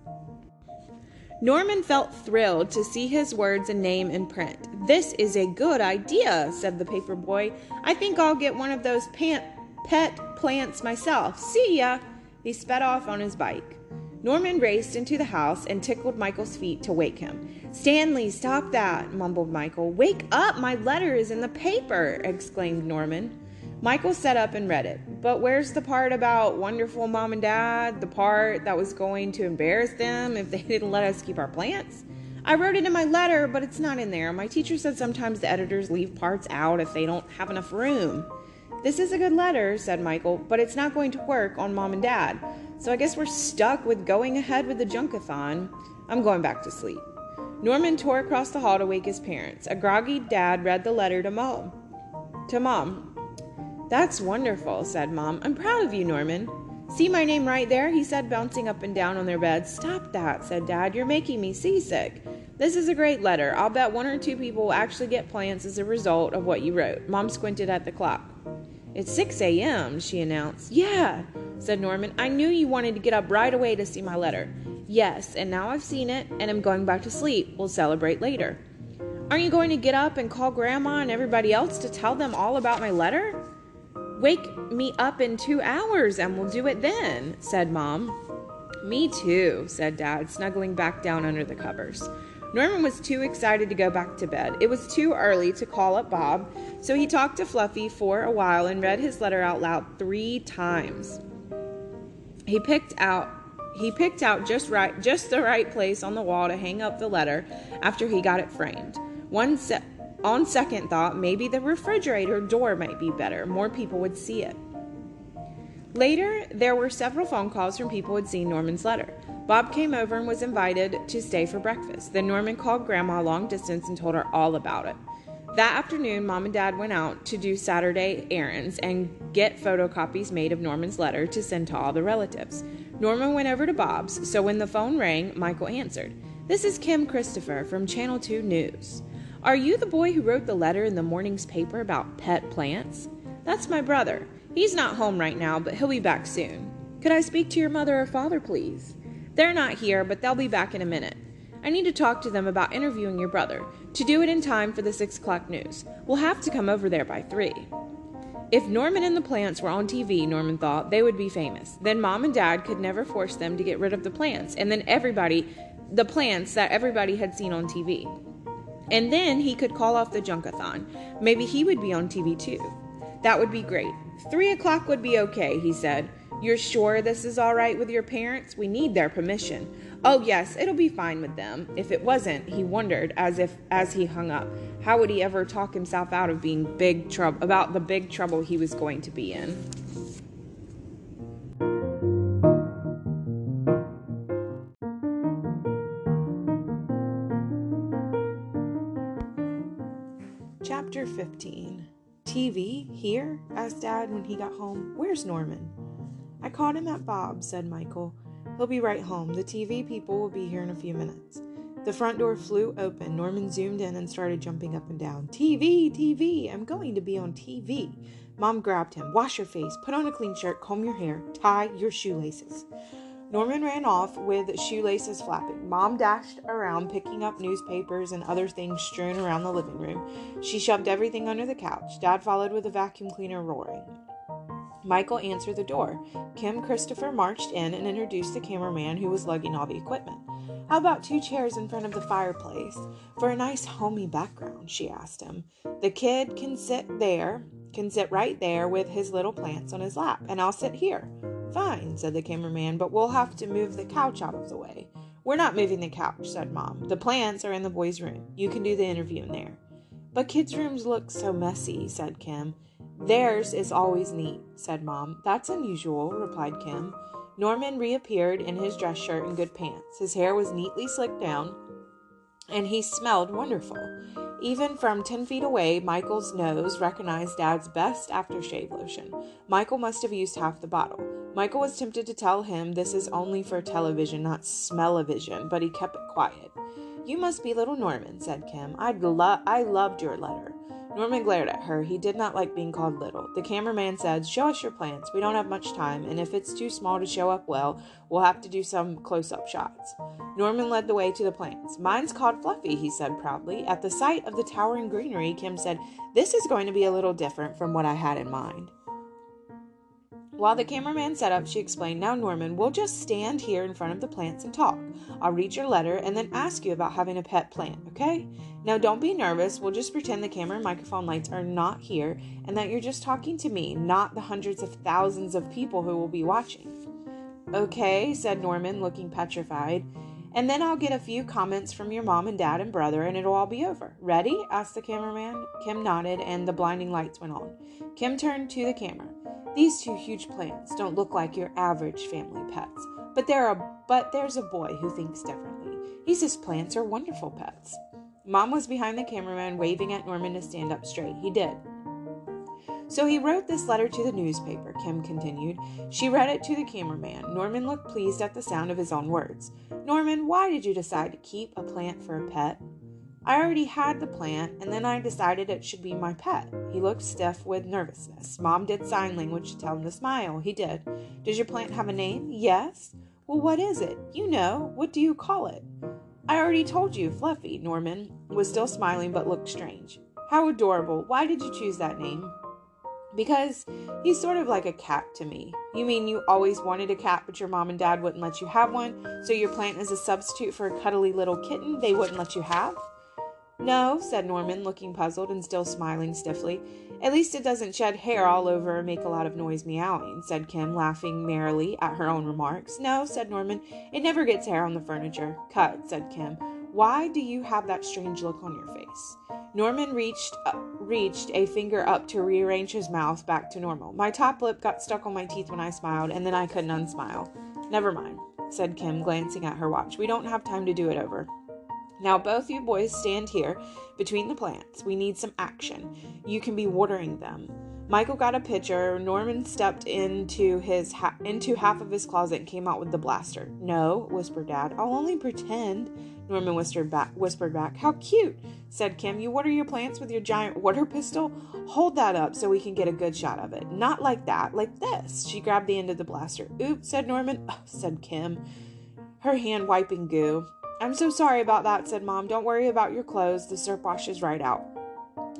Norman felt thrilled to see his words and name in print. This is a good idea, said the paper boy. I think I'll get one of those pant- pet plants myself. See ya! He sped off on his bike. Norman raced into the house and tickled Michael's feet to wake him. Stanley, stop that, mumbled Michael. Wake up, my letter is in the paper, exclaimed Norman. Michael sat up and read it. But where's the part about wonderful mom and dad? The part that was going to embarrass them if they (laughs) didn't let us keep our plants? I wrote it in my letter, but it's not in there. My teacher said sometimes the editors leave parts out if they don't have enough room. This is a good letter, said Michael, but it's not going to work on mom and dad. So I guess we're stuck with going ahead with the junkathon. I'm going back to sleep. Norman tore across the hall to wake his parents. A groggy dad read the letter to mom. To mom, that's wonderful, said Mom. I'm proud of you, Norman. See my name right there? He said, bouncing up and down on their beds. Stop that, said Dad. You're making me seasick. This is a great letter. I'll bet one or two people will actually get plants as a result of what you wrote. Mom squinted at the clock. It's 6 a.m., she announced. Yeah, said Norman. I knew you wanted to get up right away to see my letter. Yes, and now I've seen it, and I'm going back to sleep. We'll celebrate later. Aren't you going to get up and call Grandma and everybody else to tell them all about my letter? Wake me up in two hours and we'll do it then, said Mom. Me too, said Dad, snuggling back down under the covers. Norman was too excited to go back to bed. It was too early to call up Bob, so he talked to Fluffy for a while and read his letter out loud three times. He picked out he picked out just right just the right place on the wall to hang up the letter after he got it framed. One se- on second thought, maybe the refrigerator door might be better. More people would see it. Later, there were several phone calls from people who had seen Norman's letter. Bob came over and was invited to stay for breakfast. Then Norman called Grandma long distance and told her all about it. That afternoon, Mom and Dad went out to do Saturday errands and get photocopies made of Norman's letter to send to all the relatives. Norman went over to Bob's, so when the phone rang, Michael answered. This is Kim Christopher from Channel 2 News. Are you the boy who wrote the letter in the morning's paper about pet plants? That's my brother. He's not home right now, but he'll be back soon. Could I speak to your mother or father, please? They're not here, but they'll be back in a minute. I need to talk to them about interviewing your brother. To do it in time for the 6 o'clock news, we'll have to come over there by 3. If Norman and the plants were on TV, Norman thought, they would be famous. Then mom and dad could never force them to get rid of the plants, and then everybody, the plants that everybody had seen on TV. And then he could call off the junkathon. Maybe he would be on TV too. That would be great. Three o'clock would be okay, he said. You're sure this is all right with your parents? We need their permission. Oh yes, it'll be fine with them. If it wasn't, he wondered as if as he hung up, how would he ever talk himself out of being big trouble about the big trouble he was going to be in? Chapter 15 TV here? asked Dad when he got home. Where's Norman? I caught him at Bob's, said Michael. He'll be right home. The TV people will be here in a few minutes. The front door flew open. Norman zoomed in and started jumping up and down. TV, TV, I'm going to be on TV. Mom grabbed him. Wash your face, put on a clean shirt, comb your hair, tie your shoelaces. Norman ran off with shoelaces flapping. Mom dashed around picking up newspapers and other things strewn around the living room. She shoved everything under the couch. Dad followed with a vacuum cleaner roaring. Michael answered the door. Kim Christopher marched in and introduced the cameraman who was lugging all the equipment. How about two chairs in front of the fireplace for a nice homey background? she asked him. The kid can sit there, can sit right there with his little plants on his lap, and I'll sit here. Fine, said the cameraman, but we'll have to move the couch out of the way. We're not moving the couch, said Mom. The plants are in the boys' room. You can do the interview in there. But kids' rooms look so messy, said Kim. Theirs is always neat, said Mom. That's unusual, replied Kim. Norman reappeared in his dress shirt and good pants. His hair was neatly slicked down, and he smelled wonderful. Even from 10 feet away, Michael's nose recognized Dad's best aftershave lotion. Michael must have used half the bottle. Michael was tempted to tell him this is only for television, not smell-o-vision, but he kept it quiet. You must be little Norman, said Kim. I'd lo- I loved your letter. Norman glared at her. He did not like being called little. The cameraman said, Show us your plants. We don't have much time, and if it's too small to show up well, we'll have to do some close up shots. Norman led the way to the plants. Mine's called Fluffy, he said proudly. At the sight of the towering greenery, Kim said, This is going to be a little different from what I had in mind. While the cameraman set up, she explained, Now, Norman, we'll just stand here in front of the plants and talk. I'll read your letter and then ask you about having a pet plant, okay? Now, don't be nervous. We'll just pretend the camera and microphone lights are not here and that you're just talking to me, not the hundreds of thousands of people who will be watching. Okay, said Norman, looking petrified. And then I'll get a few comments from your mom and dad and brother, and it'll all be over. Ready? asked the cameraman. Kim nodded, and the blinding lights went on. Kim turned to the camera. These two huge plants don't look like your average family pets, but there are but there's a boy who thinks differently. He says plants are wonderful pets. Mom was behind the cameraman, waving at Norman to stand up straight. He did. So he wrote this letter to the newspaper, Kim continued. She read it to the cameraman. Norman looked pleased at the sound of his own words. Norman, why did you decide to keep a plant for a pet? I already had the plant, and then I decided it should be my pet. He looked stiff with nervousness. Mom did sign language to tell him to smile. He did. Does your plant have a name? Yes. Well, what is it? You know. What do you call it? I already told you, Fluffy. Norman was still smiling but looked strange. How adorable. Why did you choose that name? Because he's sort of like a cat to me. You mean you always wanted a cat, but your mom and dad wouldn't let you have one, so your plant is a substitute for a cuddly little kitten they wouldn't let you have? No, said Norman, looking puzzled and still smiling stiffly. At least it doesn't shed hair all over and make a lot of noise meowing, said Kim, laughing merrily at her own remarks. No, said Norman, it never gets hair on the furniture. Cut, said Kim. Why do you have that strange look on your face? Norman reached uh, reached a finger up to rearrange his mouth back to normal. My top lip got stuck on my teeth when I smiled, and then I couldn't unsmile. Never mind, said Kim, glancing at her watch. We don't have time to do it over. Now, both you boys stand here between the plants. We need some action. You can be watering them. Michael got a pitcher. Norman stepped into his ha- into half of his closet and came out with the blaster. "No," whispered Dad. "I'll only pretend." Norman whispered back. Whispered back. "How cute!" said Kim. "You water your plants with your giant water pistol? Hold that up so we can get a good shot of it. Not like that, like this." She grabbed the end of the blaster. "Oops," said Norman. Said Kim, her hand wiping goo. "I'm so sorry about that," said Mom. "Don't worry about your clothes. The syrup washes right out."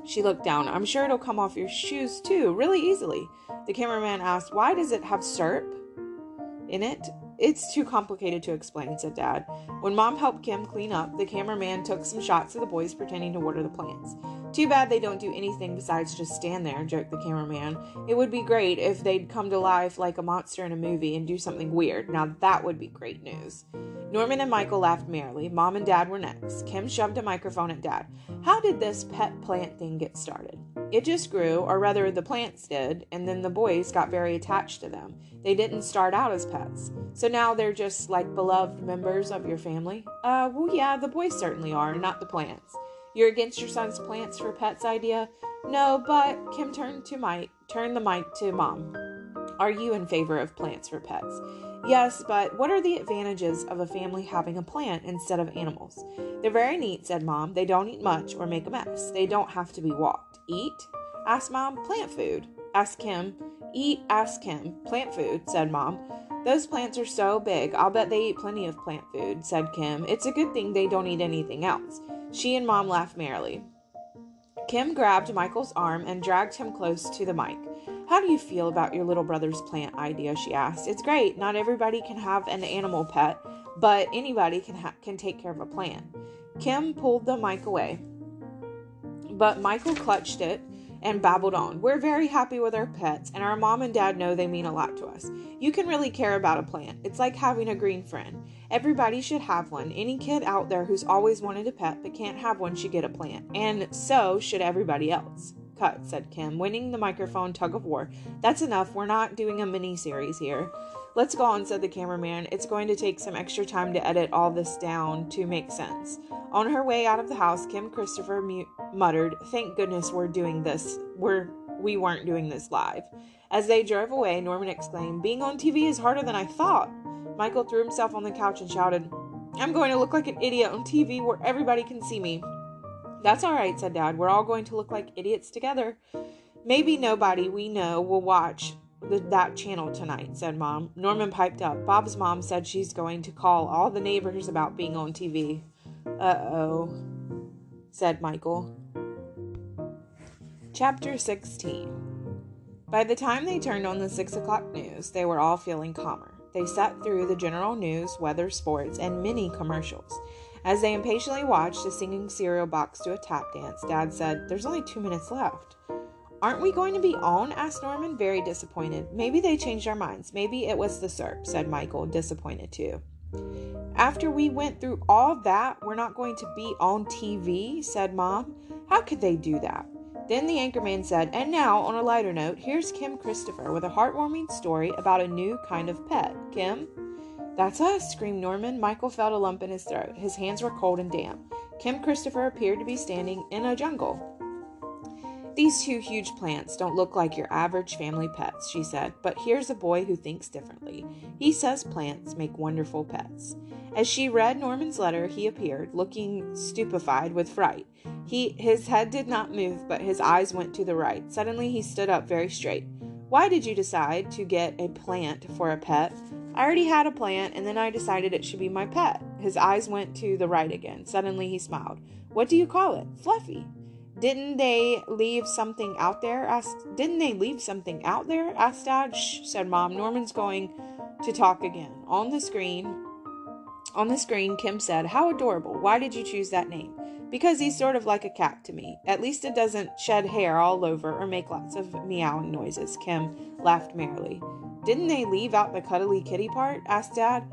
She looked down. I'm sure it'll come off your shoes too, really easily. The cameraman asked, Why does it have syrup in it? It's too complicated to explain, said Dad. When Mom helped Kim clean up, the cameraman took some shots of the boys pretending to water the plants. Too bad they don't do anything besides just stand there, joked the cameraman. It would be great if they'd come to life like a monster in a movie and do something weird. Now that would be great news. Norman and Michael laughed merrily. Mom and Dad were next. Kim shoved a microphone at Dad. How did this pet plant thing get started? It just grew, or rather, the plants did, and then the boys got very attached to them. They didn't start out as pets. So now they're just like beloved members of your family? Uh, well, yeah, the boys certainly are, not the plants. You're against your son's plants for pets idea? No, but Kim turned to Mike, turned the mic to Mom. Are you in favor of plants for pets? Yes, but what are the advantages of a family having a plant instead of animals? They're very neat, said Mom. They don't eat much or make a mess. They don't have to be walked. Eat? asked Mom. Plant food. asked Kim. Eat, asked Kim. Plant food, said Mom. Those plants are so big, I'll bet they eat plenty of plant food, said Kim. It's a good thing they don't eat anything else. She and Mom laughed merrily. Kim grabbed Michael's arm and dragged him close to the mic. How do you feel about your little brother's plant idea? She asked. It's great. Not everybody can have an animal pet, but anybody can ha- can take care of a plant. Kim pulled the mic away, but Michael clutched it and babbled on. We're very happy with our pets, and our mom and dad know they mean a lot to us. You can really care about a plant. It's like having a green friend. Everybody should have one. Any kid out there who's always wanted a pet but can't have one should get a plant, and so should everybody else cut, said Kim, winning the microphone tug of war. That's enough. We're not doing a mini series here. Let's go on, said the cameraman. It's going to take some extra time to edit all this down to make sense. On her way out of the house, Kim Christopher mu- muttered, Thank goodness we're doing this. We're we weren't doing this live. As they drove away, Norman exclaimed, Being on TV is harder than I thought. Michael threw himself on the couch and shouted, I'm going to look like an idiot on TV where everybody can see me. That's all right, said Dad. We're all going to look like idiots together. Maybe nobody we know will watch the, that channel tonight, said Mom. Norman piped up. Bob's mom said she's going to call all the neighbors about being on TV. Uh oh, said Michael. Chapter 16 By the time they turned on the 6 o'clock news, they were all feeling calmer. They sat through the general news, weather, sports, and many commercials. As they impatiently watched a singing cereal box do a tap dance, Dad said, There's only two minutes left. Aren't we going to be on? asked Norman, very disappointed. Maybe they changed our minds. Maybe it was the SERP, said Michael, disappointed too. After we went through all that, we're not going to be on TV, said Mom. How could they do that? Then the anchorman said, And now, on a lighter note, here's Kim Christopher with a heartwarming story about a new kind of pet. Kim? That's us, screamed Norman. Michael felt a lump in his throat. His hands were cold and damp. Kim Christopher appeared to be standing in a jungle. These two huge plants don't look like your average family pets, she said, but here's a boy who thinks differently. He says plants make wonderful pets. As she read Norman's letter, he appeared, looking stupefied with fright. He, his head did not move, but his eyes went to the right. Suddenly, he stood up very straight. Why did you decide to get a plant for a pet? I already had a plant, and then I decided it should be my pet. His eyes went to the right again. Suddenly he smiled. What do you call it? Fluffy. Didn't they leave something out there? Asked, didn't they leave something out there? Asked Dad. Shh, said Mom. Norman's going to talk again. On the screen, on the screen, Kim said, How adorable. Why did you choose that name? Because he's sort of like a cat to me. At least it doesn't shed hair all over or make lots of meowing noises. Kim laughed merrily. Didn't they leave out the cuddly kitty part? asked Dad.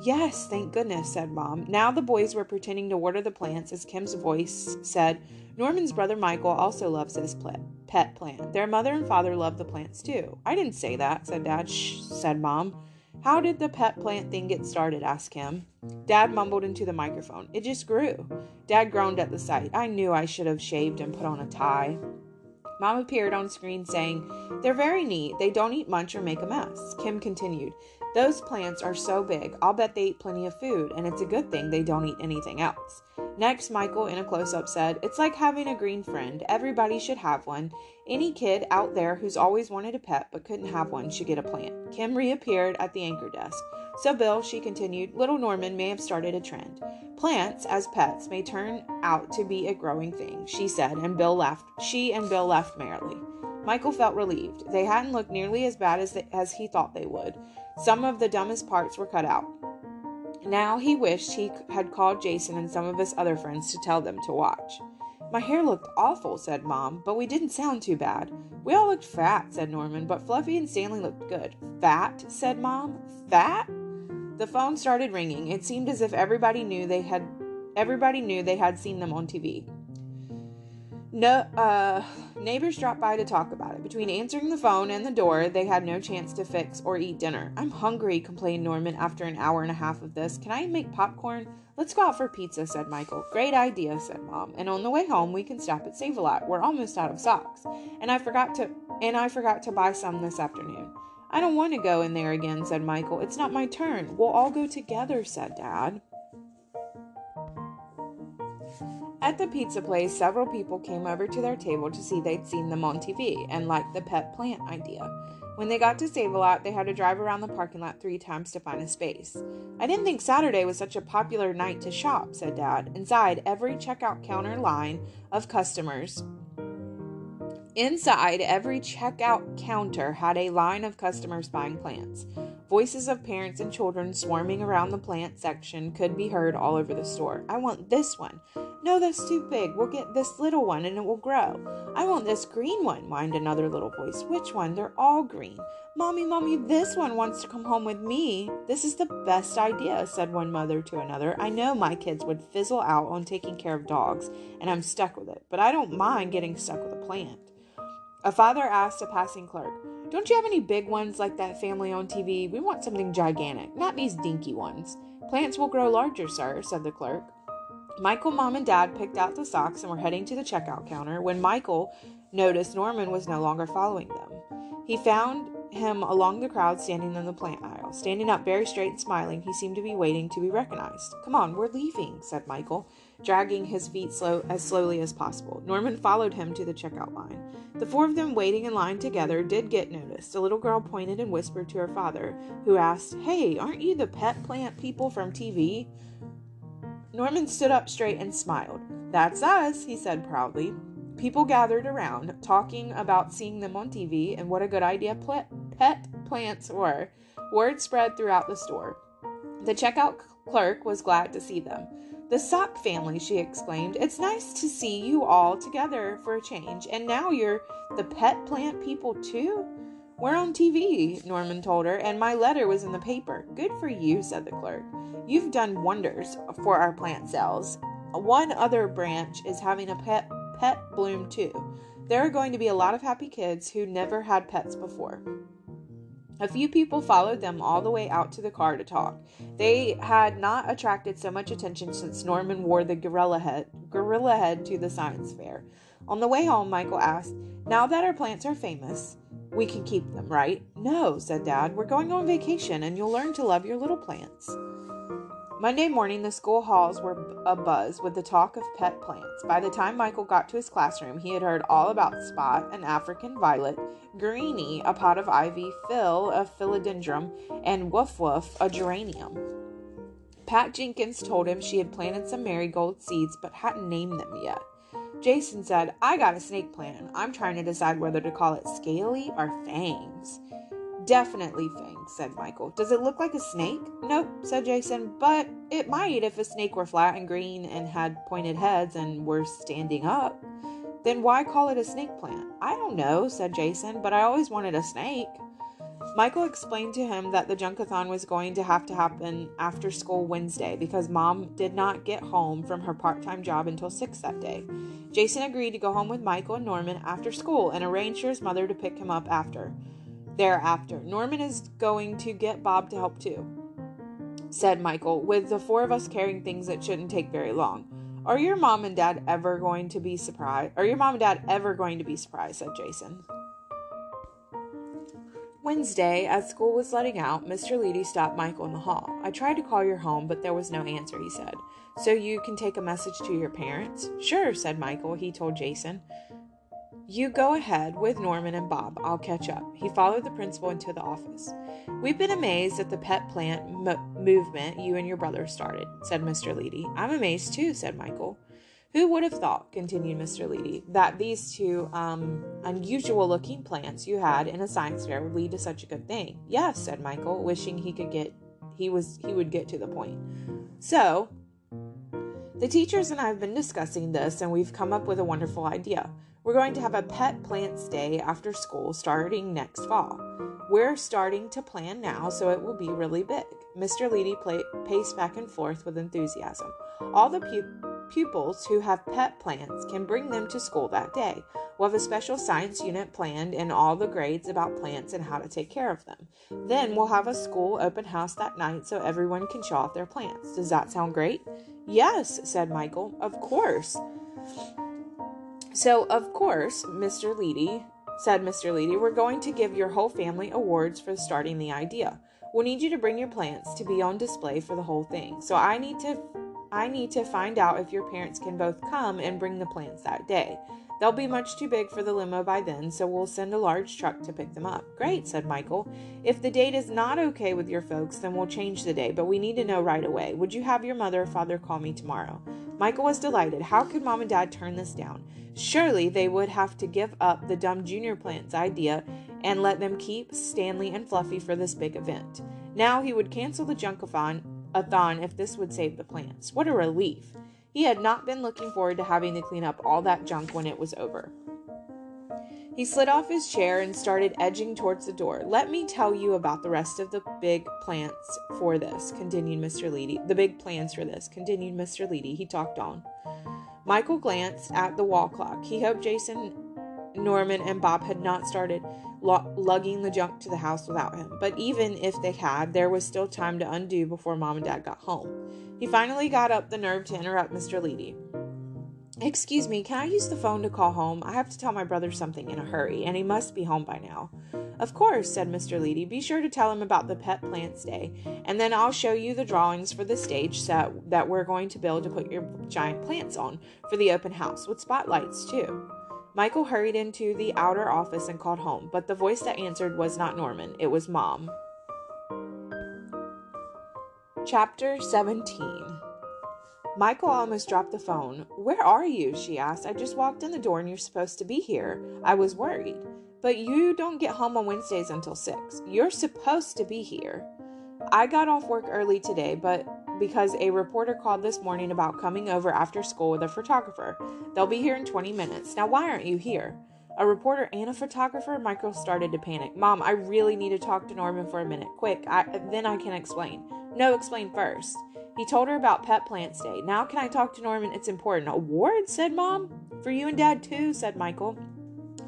Yes, thank goodness, said Mom. Now the boys were pretending to water the plants as Kim's voice said, Norman's brother Michael also loves his pet plant. Their mother and father love the plants too. I didn't say that, said Dad. Shh, said Mom. How did the pet plant thing get started? asked Kim. Dad mumbled into the microphone. It just grew. Dad groaned at the sight. I knew I should have shaved and put on a tie. Mom appeared on screen saying, They're very neat. They don't eat much or make a mess. Kim continued, Those plants are so big, I'll bet they eat plenty of food, and it's a good thing they don't eat anything else. Next, Michael, in a close up, said, It's like having a green friend. Everybody should have one. Any kid out there who's always wanted a pet but couldn't have one should get a plant. Kim reappeared at the anchor desk. So, Bill, she continued, little Norman may have started a trend. Plants, as pets, may turn out to be a growing thing, she said, and Bill laughed. She and Bill laughed merrily. Michael felt relieved. They hadn't looked nearly as bad as, as he thought they would. Some of the dumbest parts were cut out. Now he wished he had called Jason and some of his other friends to tell them to watch. My hair looked awful, said Mom, but we didn't sound too bad. We all looked fat, said Norman, but Fluffy and Stanley looked good. Fat, said Mom. Fat? The phone started ringing. It seemed as if everybody knew they had everybody knew they had seen them on TV. No, uh, neighbors dropped by to talk about it. Between answering the phone and the door, they had no chance to fix or eat dinner. I'm hungry, complained Norman after an hour and a half of this. Can I make popcorn? Let's go out for pizza, said Michael. Great idea, said Mom. And on the way home, we can stop at Save a Lot. We're almost out of socks. And I forgot to and I forgot to buy some this afternoon. I don't want to go in there again, said Michael. It's not my turn. We'll all go together, said Dad. At the pizza place, several people came over to their table to see they'd seen them on TV and liked the pet plant idea. When they got to Save a Lot, they had to drive around the parking lot three times to find a space. I didn't think Saturday was such a popular night to shop, said Dad. Inside every checkout counter line of customers Inside every checkout counter had a line of customers buying plants. Voices of parents and children swarming around the plant section could be heard all over the store. I want this one. No, that's too big. We'll get this little one and it will grow. I want this green one, whined another little voice. Which one? They're all green. Mommy, Mommy, this one wants to come home with me. This is the best idea, said one mother to another. I know my kids would fizzle out on taking care of dogs, and I'm stuck with it, but I don't mind getting stuck with a plant. A father asked a passing clerk, Don't you have any big ones like that family on TV? We want something gigantic, not these dinky ones. Plants will grow larger, sir, said the clerk. Michael, mom, and dad picked out the socks and were heading to the checkout counter when Michael noticed Norman was no longer following them. He found him along the crowd standing in the plant aisle. Standing up very straight and smiling, he seemed to be waiting to be recognized. Come on, we're leaving, said Michael, dragging his feet slow as slowly as possible. Norman followed him to the checkout line. The four of them waiting in line together did get noticed. A little girl pointed and whispered to her father, who asked, Hey, aren't you the pet plant people from TV? Norman stood up straight and smiled. That's us, he said proudly. People gathered around, talking about seeing them on TV and what a good idea pet plants were. Word spread throughout the store. The checkout clerk was glad to see them. The sock family, she exclaimed. It's nice to see you all together for a change. And now you're the pet plant people, too? We're on TV, Norman told her, and my letter was in the paper. Good for you, said the clerk. You've done wonders for our plant sales. One other branch is having a pet pet bloom too. There are going to be a lot of happy kids who never had pets before. A few people followed them all the way out to the car to talk. They had not attracted so much attention since Norman wore the gorilla head, gorilla head to the science fair. On the way home, Michael asked, Now that our plants are famous, we can keep them, right? No, said Dad. We're going on vacation and you'll learn to love your little plants. Monday morning, the school halls were abuzz with the talk of pet plants. By the time Michael got to his classroom, he had heard all about Spot, an African violet, Greenie, a pot of ivy, Phil, a philodendron, and Woof Woof, a geranium. Pat Jenkins told him she had planted some marigold seeds but hadn't named them yet. Jason said, I got a snake plan. I'm trying to decide whether to call it scaly or fangs. Definitely fangs, said Michael. Does it look like a snake? Nope, said Jason, but it might if a snake were flat and green and had pointed heads and were standing up. Then why call it a snake plant? I don't know, said Jason, but I always wanted a snake. Michael explained to him that the junkathon was going to have to happen after school Wednesday because mom did not get home from her part time job until 6 that day. Jason agreed to go home with Michael and Norman after school and arranged for his mother to pick him up after. Thereafter, Norman is going to get Bob to help too, said Michael, with the four of us carrying things that shouldn't take very long. Are your mom and dad ever going to be surprised? Are your mom and dad ever going to be surprised? said Jason. Wednesday, as school was letting out, Mr. Leedy stopped Michael in the hall. I tried to call your home, but there was no answer, he said. So you can take a message to your parents? Sure, said Michael. He told Jason. You go ahead with Norman and Bob. I'll catch up. He followed the principal into the office. We've been amazed at the pet plant movement you and your brother started, said Mr. Leedy. I'm amazed too, said Michael. Who would have thought, continued Mr. Leedy, that these two um, unusual looking plants you had in a science fair would lead to such a good thing? Yes, said Michael, wishing he could get he was he would get to the point. So the teachers and I have been discussing this and we've come up with a wonderful idea. We're going to have a pet plants day after school starting next fall. We're starting to plan now, so it will be really big. Mr. Leedy paced back and forth with enthusiasm. All the pu- pupils who have pet plants can bring them to school that day. We'll have a special science unit planned in all the grades about plants and how to take care of them. Then we'll have a school open house that night so everyone can show off their plants. Does that sound great? Yes, said Michael. Of course. So, of course, Mr. Leedy, said Mr. Leedy, we're going to give your whole family awards for starting the idea. We'll need you to bring your plants to be on display for the whole thing. So I need to I need to find out if your parents can both come and bring the plants that day. They'll be much too big for the limo by then, so we'll send a large truck to pick them up. Great, said Michael. If the date is not okay with your folks, then we'll change the day, but we need to know right away. Would you have your mother or father call me tomorrow? Michael was delighted. How could mom and dad turn this down? Surely they would have to give up the dumb junior plant's idea and let them keep Stanley and Fluffy for this big event. Now he would cancel the junkathon if this would save the plants. What a relief! He had not been looking forward to having to clean up all that junk when it was over. He slid off his chair and started edging towards the door. Let me tell you about the rest of the big plans for this, continued Mr. Leedy. The big plans for this, continued Mr. Leedy. He talked on. Michael glanced at the wall clock. He hoped Jason, Norman, and Bob had not started lugging the junk to the house without him. But even if they had, there was still time to undo before Mom and Dad got home. He finally got up the nerve to interrupt Mr. Leedy. Excuse me, can I use the phone to call home? I have to tell my brother something in a hurry, and he must be home by now. Of course, said Mr. Leedy. Be sure to tell him about the Pet Plants Day, and then I'll show you the drawings for the stage set that we're going to build to put your giant plants on for the open house, with spotlights, too. Michael hurried into the outer office and called home, but the voice that answered was not Norman, it was Mom. Chapter 17 Michael almost dropped the phone. Where are you? she asked. I just walked in the door and you're supposed to be here. I was worried. But you don't get home on Wednesdays until 6. You're supposed to be here. I got off work early today, but because a reporter called this morning about coming over after school with a photographer. They'll be here in 20 minutes. Now, why aren't you here? A reporter and a photographer? Michael started to panic. Mom, I really need to talk to Norman for a minute. Quick, I, then I can explain. No, explain first. He told her about Pet Plants Day. Now can I talk to Norman? It's important. Awards, said Mom. For you and Dad, too, said Michael.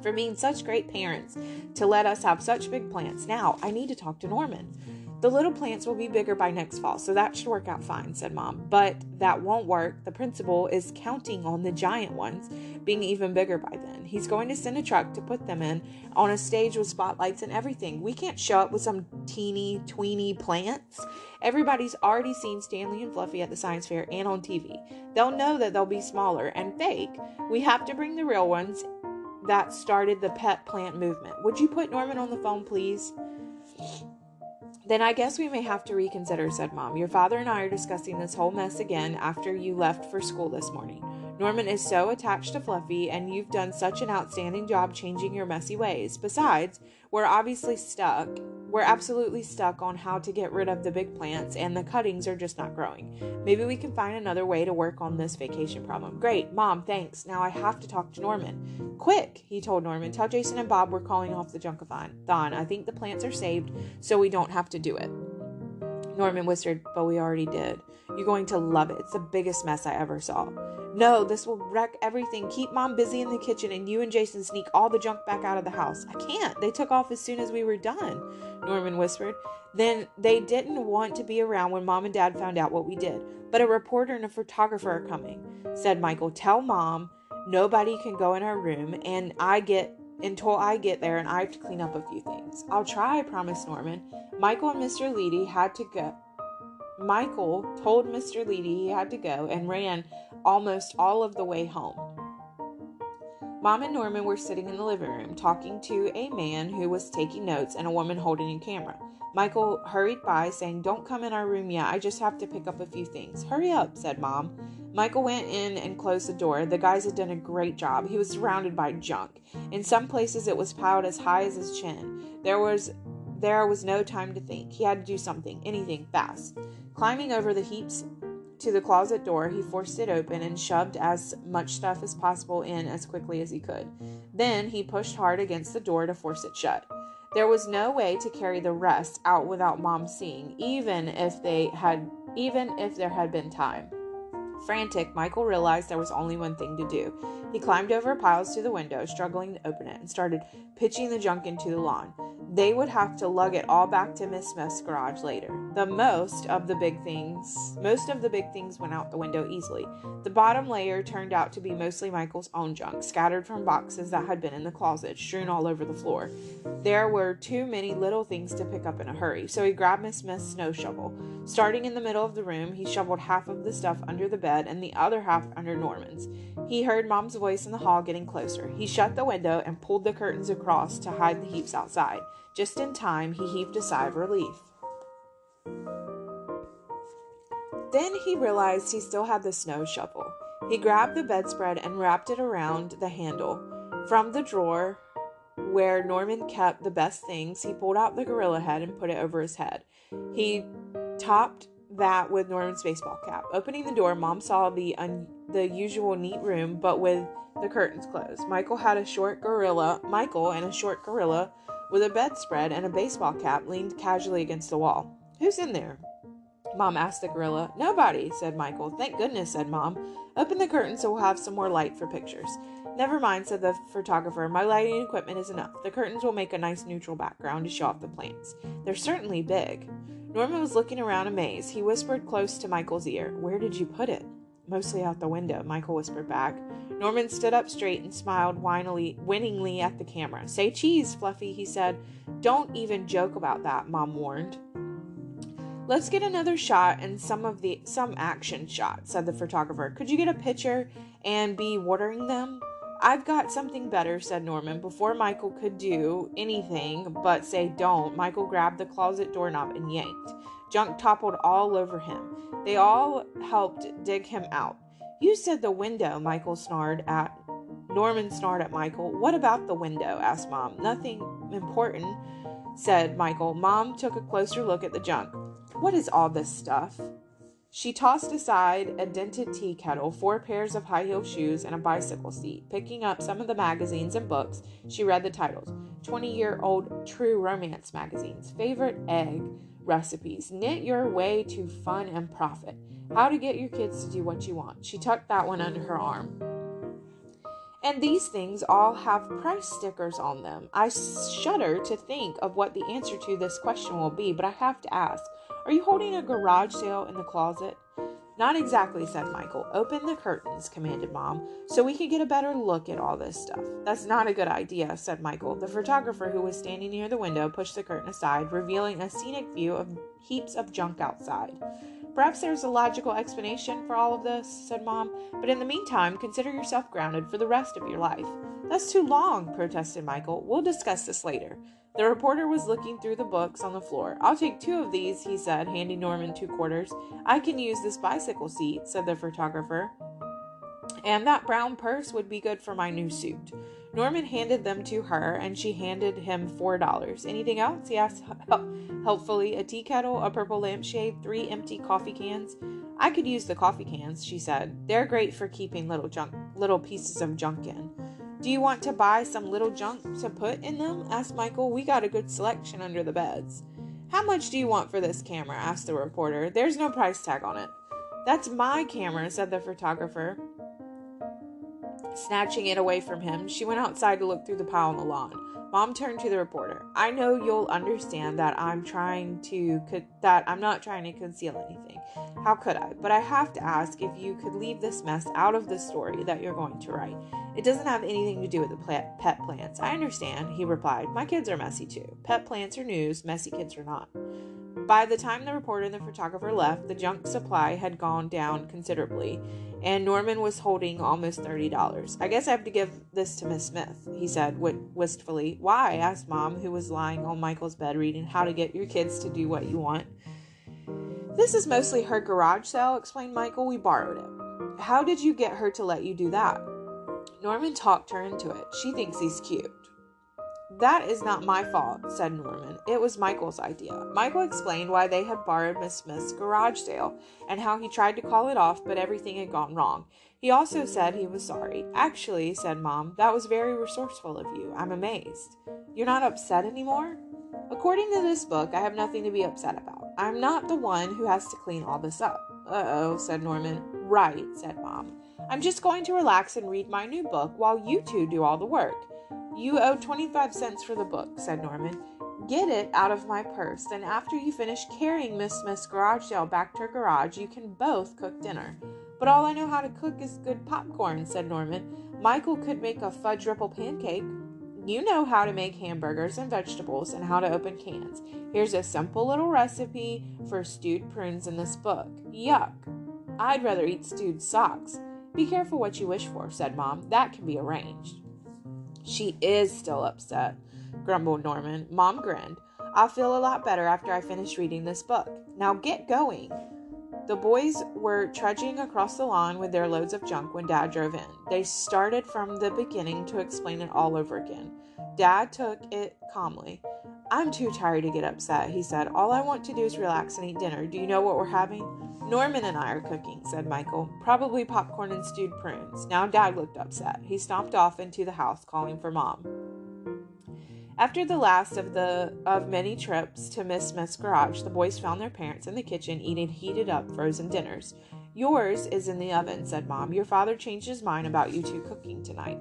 For being such great parents to let us have such big plants. Now I need to talk to Norman. The little plants will be bigger by next fall, so that should work out fine, said Mom. But that won't work. The principal is counting on the giant ones being even bigger by then. He's going to send a truck to put them in on a stage with spotlights and everything. We can't show up with some teeny, tweeny plants. Everybody's already seen Stanley and Fluffy at the science fair and on TV. They'll know that they'll be smaller and fake. We have to bring the real ones that started the pet plant movement. Would you put Norman on the phone, please? Then I guess we may have to reconsider, said Mom. Your father and I are discussing this whole mess again after you left for school this morning. Norman is so attached to Fluffy, and you've done such an outstanding job changing your messy ways. Besides, we're obviously stuck. We're absolutely stuck on how to get rid of the big plants, and the cuttings are just not growing. Maybe we can find another way to work on this vacation problem. Great, Mom, thanks. Now I have to talk to Norman. Quick, he told Norman. Tell Jason and Bob we're calling off the junkathon. Don, I think the plants are saved, so we don't have to do it. Norman whispered, but we already did. You're going to love it. It's the biggest mess I ever saw. No, this will wreck everything. Keep mom busy in the kitchen and you and Jason sneak all the junk back out of the house. I can't. They took off as soon as we were done, Norman whispered. Then they didn't want to be around when mom and dad found out what we did. But a reporter and a photographer are coming, said Michael. Tell mom nobody can go in our room and I get until I get there and I have to clean up a few things. I'll try, promised Norman. Michael and Mr. Leedy had to go. Michael told Mr. Leedy he had to go and ran almost all of the way home. Mom and Norman were sitting in the living room talking to a man who was taking notes and a woman holding a camera. Michael hurried by, saying, Don't come in our room yet. I just have to pick up a few things. Hurry up, said Mom. Michael went in and closed the door. The guys had done a great job. He was surrounded by junk. In some places it was piled as high as his chin. There was there was no time to think. He had to do something, anything, fast. Climbing over the heaps to the closet door, he forced it open and shoved as much stuff as possible in as quickly as he could. Then he pushed hard against the door to force it shut. There was no way to carry the rest out without mom seeing, even if they had even if there had been time. Frantic, Michael realized there was only one thing to do. He climbed over piles to the window, struggling to open it, and started pitching the junk into the lawn. They would have to lug it all back to Miss Smith's garage later. The most of the big things, most of the big things went out the window easily. The bottom layer turned out to be mostly Michael's own junk, scattered from boxes that had been in the closet, strewn all over the floor. There were too many little things to pick up in a hurry, so he grabbed Miss Smith's snow shovel. Starting in the middle of the room, he shoveled half of the stuff under the bed and the other half under Norman's. He heard Mom's voice in the hall getting closer. He shut the window and pulled the curtains across to hide the heaps outside. Just in time, he heaved a sigh of relief. Then he realized he still had the snow shovel. He grabbed the bedspread and wrapped it around the handle. From the drawer where Norman kept the best things, he pulled out the gorilla head and put it over his head. He topped that with Norman's baseball cap. Opening the door, Mom saw the un- the usual neat room, but with the curtains closed. Michael had a short gorilla. Michael and a short gorilla with a bedspread and a baseball cap leaned casually against the wall. Who's in there? Mom asked the gorilla. Nobody, said Michael. Thank goodness, said Mom. Open the curtain so we'll have some more light for pictures. Never mind, said the photographer. My lighting equipment is enough. The curtains will make a nice neutral background to show off the plants. They're certainly big. Norman was looking around amazed. He whispered close to Michael's ear. Where did you put it? Mostly out the window, Michael whispered back. Norman stood up straight and smiled whinily, winningly at the camera. Say cheese, Fluffy, he said. Don't even joke about that, Mom warned. Let's get another shot and some of the some action shots, said the photographer. Could you get a picture and be watering them? I've got something better, said Norman. Before Michael could do anything but say don't, Michael grabbed the closet doorknob and yanked. Junk toppled all over him. They all helped dig him out. You said the window, Michael snarled at Norman snarled at Michael. What about the window? asked Mom. Nothing important, said Michael. Mom took a closer look at the junk. What is all this stuff? She tossed aside a dented tea kettle, four pairs of high heel shoes, and a bicycle seat. Picking up some of the magazines and books, she read the titles 20 year old true romance magazines, favorite egg recipes, knit your way to fun and profit, how to get your kids to do what you want. She tucked that one under her arm. And these things all have price stickers on them. I shudder to think of what the answer to this question will be, but I have to ask Are you holding a garage sale in the closet? Not exactly, said Michael. Open the curtains, commanded Mom, so we can get a better look at all this stuff. That's not a good idea, said Michael. The photographer, who was standing near the window, pushed the curtain aside, revealing a scenic view of heaps of junk outside. Perhaps there's a logical explanation for all of this, said Mom, but in the meantime, consider yourself grounded for the rest of your life. That's too long, protested Michael. We'll discuss this later. The reporter was looking through the books on the floor. I'll take two of these, he said, handing Norman two quarters. I can use this bicycle seat, said the photographer. And that brown purse would be good for my new suit. Norman handed them to her, and she handed him four dollars. Anything else? he asked (laughs) helpfully. A tea kettle, a purple lampshade, three empty coffee cans. I could use the coffee cans, she said. They're great for keeping little junk, little pieces of junk in. Do you want to buy some little junk to put in them? asked Michael. We got a good selection under the beds. How much do you want for this camera? asked the reporter. There's no price tag on it. That's my camera, said the photographer. Snatching it away from him, she went outside to look through the pile on the lawn. Mom turned to the reporter. I know you'll understand that I'm trying to co- that I'm not trying to conceal anything. How could I? But I have to ask if you could leave this mess out of the story that you're going to write. It doesn't have anything to do with the pet plants. I understand, he replied. My kids are messy too. Pet plants are news, messy kids are not. By the time the reporter and the photographer left, the junk supply had gone down considerably, and Norman was holding almost $30. I guess I have to give this to Miss Smith, he said wistfully. Why? asked Mom, who was lying on Michael's bed reading How to Get Your Kids to Do What You Want. This is mostly her garage sale, explained Michael. We borrowed it. How did you get her to let you do that? Norman talked her into it. She thinks he's cute. That is not my fault, said Norman. It was Michael's idea. Michael explained why they had borrowed Miss Smith's garage sale and how he tried to call it off, but everything had gone wrong. He also said he was sorry. Actually, said Mom, that was very resourceful of you. I'm amazed. You're not upset anymore? According to this book, I have nothing to be upset about. I'm not the one who has to clean all this up. Uh oh, said Norman. Right, said Mom. I'm just going to relax and read my new book while you two do all the work. You owe 25 cents for the book, said Norman. Get it out of my purse, and after you finish carrying Miss Smith's garage sale back to her garage, you can both cook dinner. But all I know how to cook is good popcorn, said Norman. Michael could make a fudge ripple pancake. You know how to make hamburgers and vegetables and how to open cans. Here's a simple little recipe for stewed prunes in this book. Yuck. I'd rather eat stewed socks. Be careful what you wish for, said Mom. That can be arranged. She is still upset, grumbled Norman. Mom grinned. I'll feel a lot better after I finish reading this book. Now get going. The boys were trudging across the lawn with their loads of junk when Dad drove in. They started from the beginning to explain it all over again. Dad took it calmly. I'm too tired to get upset, he said. All I want to do is relax and eat dinner. Do you know what we're having? Norman and I are cooking, said Michael. Probably popcorn and stewed prunes. Now Dad looked upset. He stomped off into the house, calling for Mom. After the last of the of many trips to Miss Smith's garage, the boys found their parents in the kitchen eating heated up frozen dinners. Yours is in the oven, said Mom. Your father changed his mind about you two cooking tonight.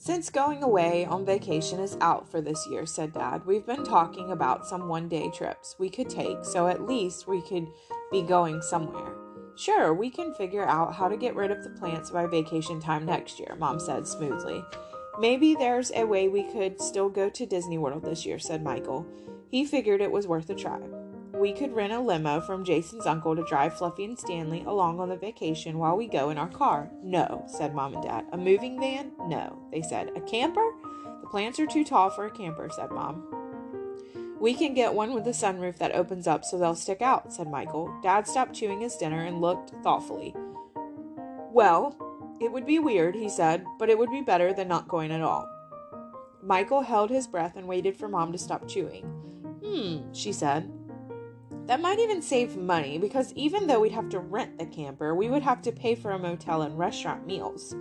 Since going away on vacation is out for this year, said Dad, we've been talking about some one day trips we could take, so at least we could be going somewhere. Sure, we can figure out how to get rid of the plants by vacation time next year, Mom said smoothly. Maybe there's a way we could still go to Disney World this year, said Michael. He figured it was worth a try. We could rent a limo from Jason's uncle to drive Fluffy and Stanley along on the vacation while we go in our car. No, said Mom and Dad. A moving van? No, they said. A camper? The plants are too tall for a camper, said Mom. We can get one with a sunroof that opens up so they'll stick out, said Michael. Dad stopped chewing his dinner and looked thoughtfully. Well, it would be weird, he said, but it would be better than not going at all. Michael held his breath and waited for Mom to stop chewing. Hmm, she said. That might even save money because even though we'd have to rent the camper, we would have to pay for a motel and restaurant meals.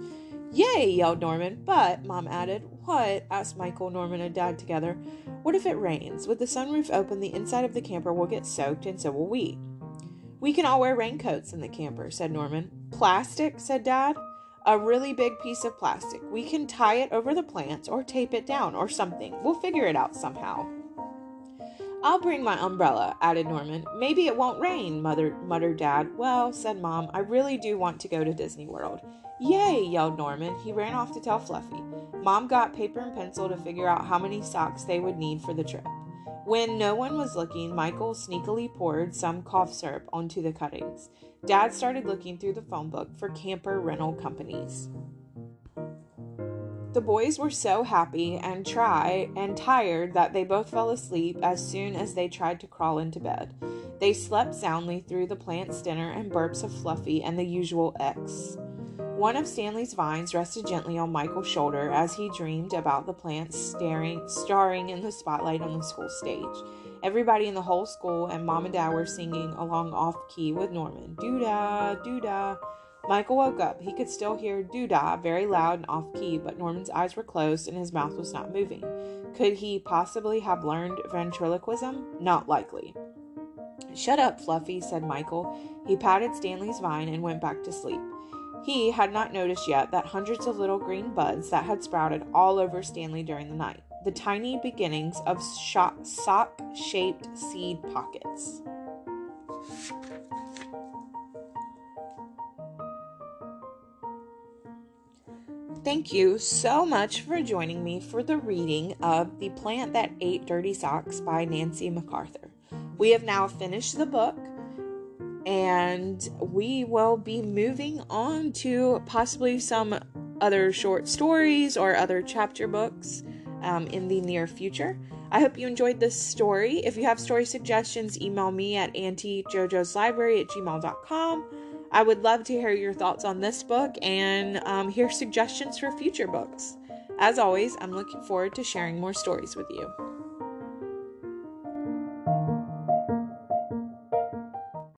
Yay, yelled Norman. But, Mom added, What? asked Michael, Norman, and Dad together. What if it rains? With the sunroof open, the inside of the camper will get soaked, and so will we. We can all wear raincoats in the camper, said Norman. Plastic, said Dad. A really big piece of plastic. We can tie it over the plants or tape it down or something. We'll figure it out somehow. I'll bring my umbrella, added Norman. Maybe it won't rain, mother, muttered Dad. Well, said Mom, I really do want to go to Disney World. Yay, yelled Norman. He ran off to tell Fluffy. Mom got paper and pencil to figure out how many socks they would need for the trip. When no one was looking, Michael sneakily poured some cough syrup onto the cuttings. Dad started looking through the phone book for camper rental companies. The boys were so happy and try and tired that they both fell asleep as soon as they tried to crawl into bed. They slept soundly through the plant's dinner and burps of Fluffy and the usual X. One of Stanley's vines rested gently on Michael's shoulder as he dreamed about the plants staring, starring in the spotlight on the school stage. Everybody in the whole school and mom and dad were singing along off key with Norman. Doodah, doodah. Michael woke up. He could still hear doodah very loud and off key, but Norman's eyes were closed and his mouth was not moving. Could he possibly have learned ventriloquism? Not likely. Shut up, Fluffy, said Michael. He patted Stanley's vine and went back to sleep. He had not noticed yet that hundreds of little green buds that had sprouted all over Stanley during the night, the tiny beginnings of sock shaped seed pockets. Thank you so much for joining me for the reading of The Plant That Ate Dirty Socks by Nancy McArthur. We have now finished the book and we will be moving on to possibly some other short stories or other chapter books um, in the near future. I hope you enjoyed this story. If you have story suggestions, email me at auntiejojoslibrary at gmail.com. I would love to hear your thoughts on this book and um, hear suggestions for future books. As always, I'm looking forward to sharing more stories with you.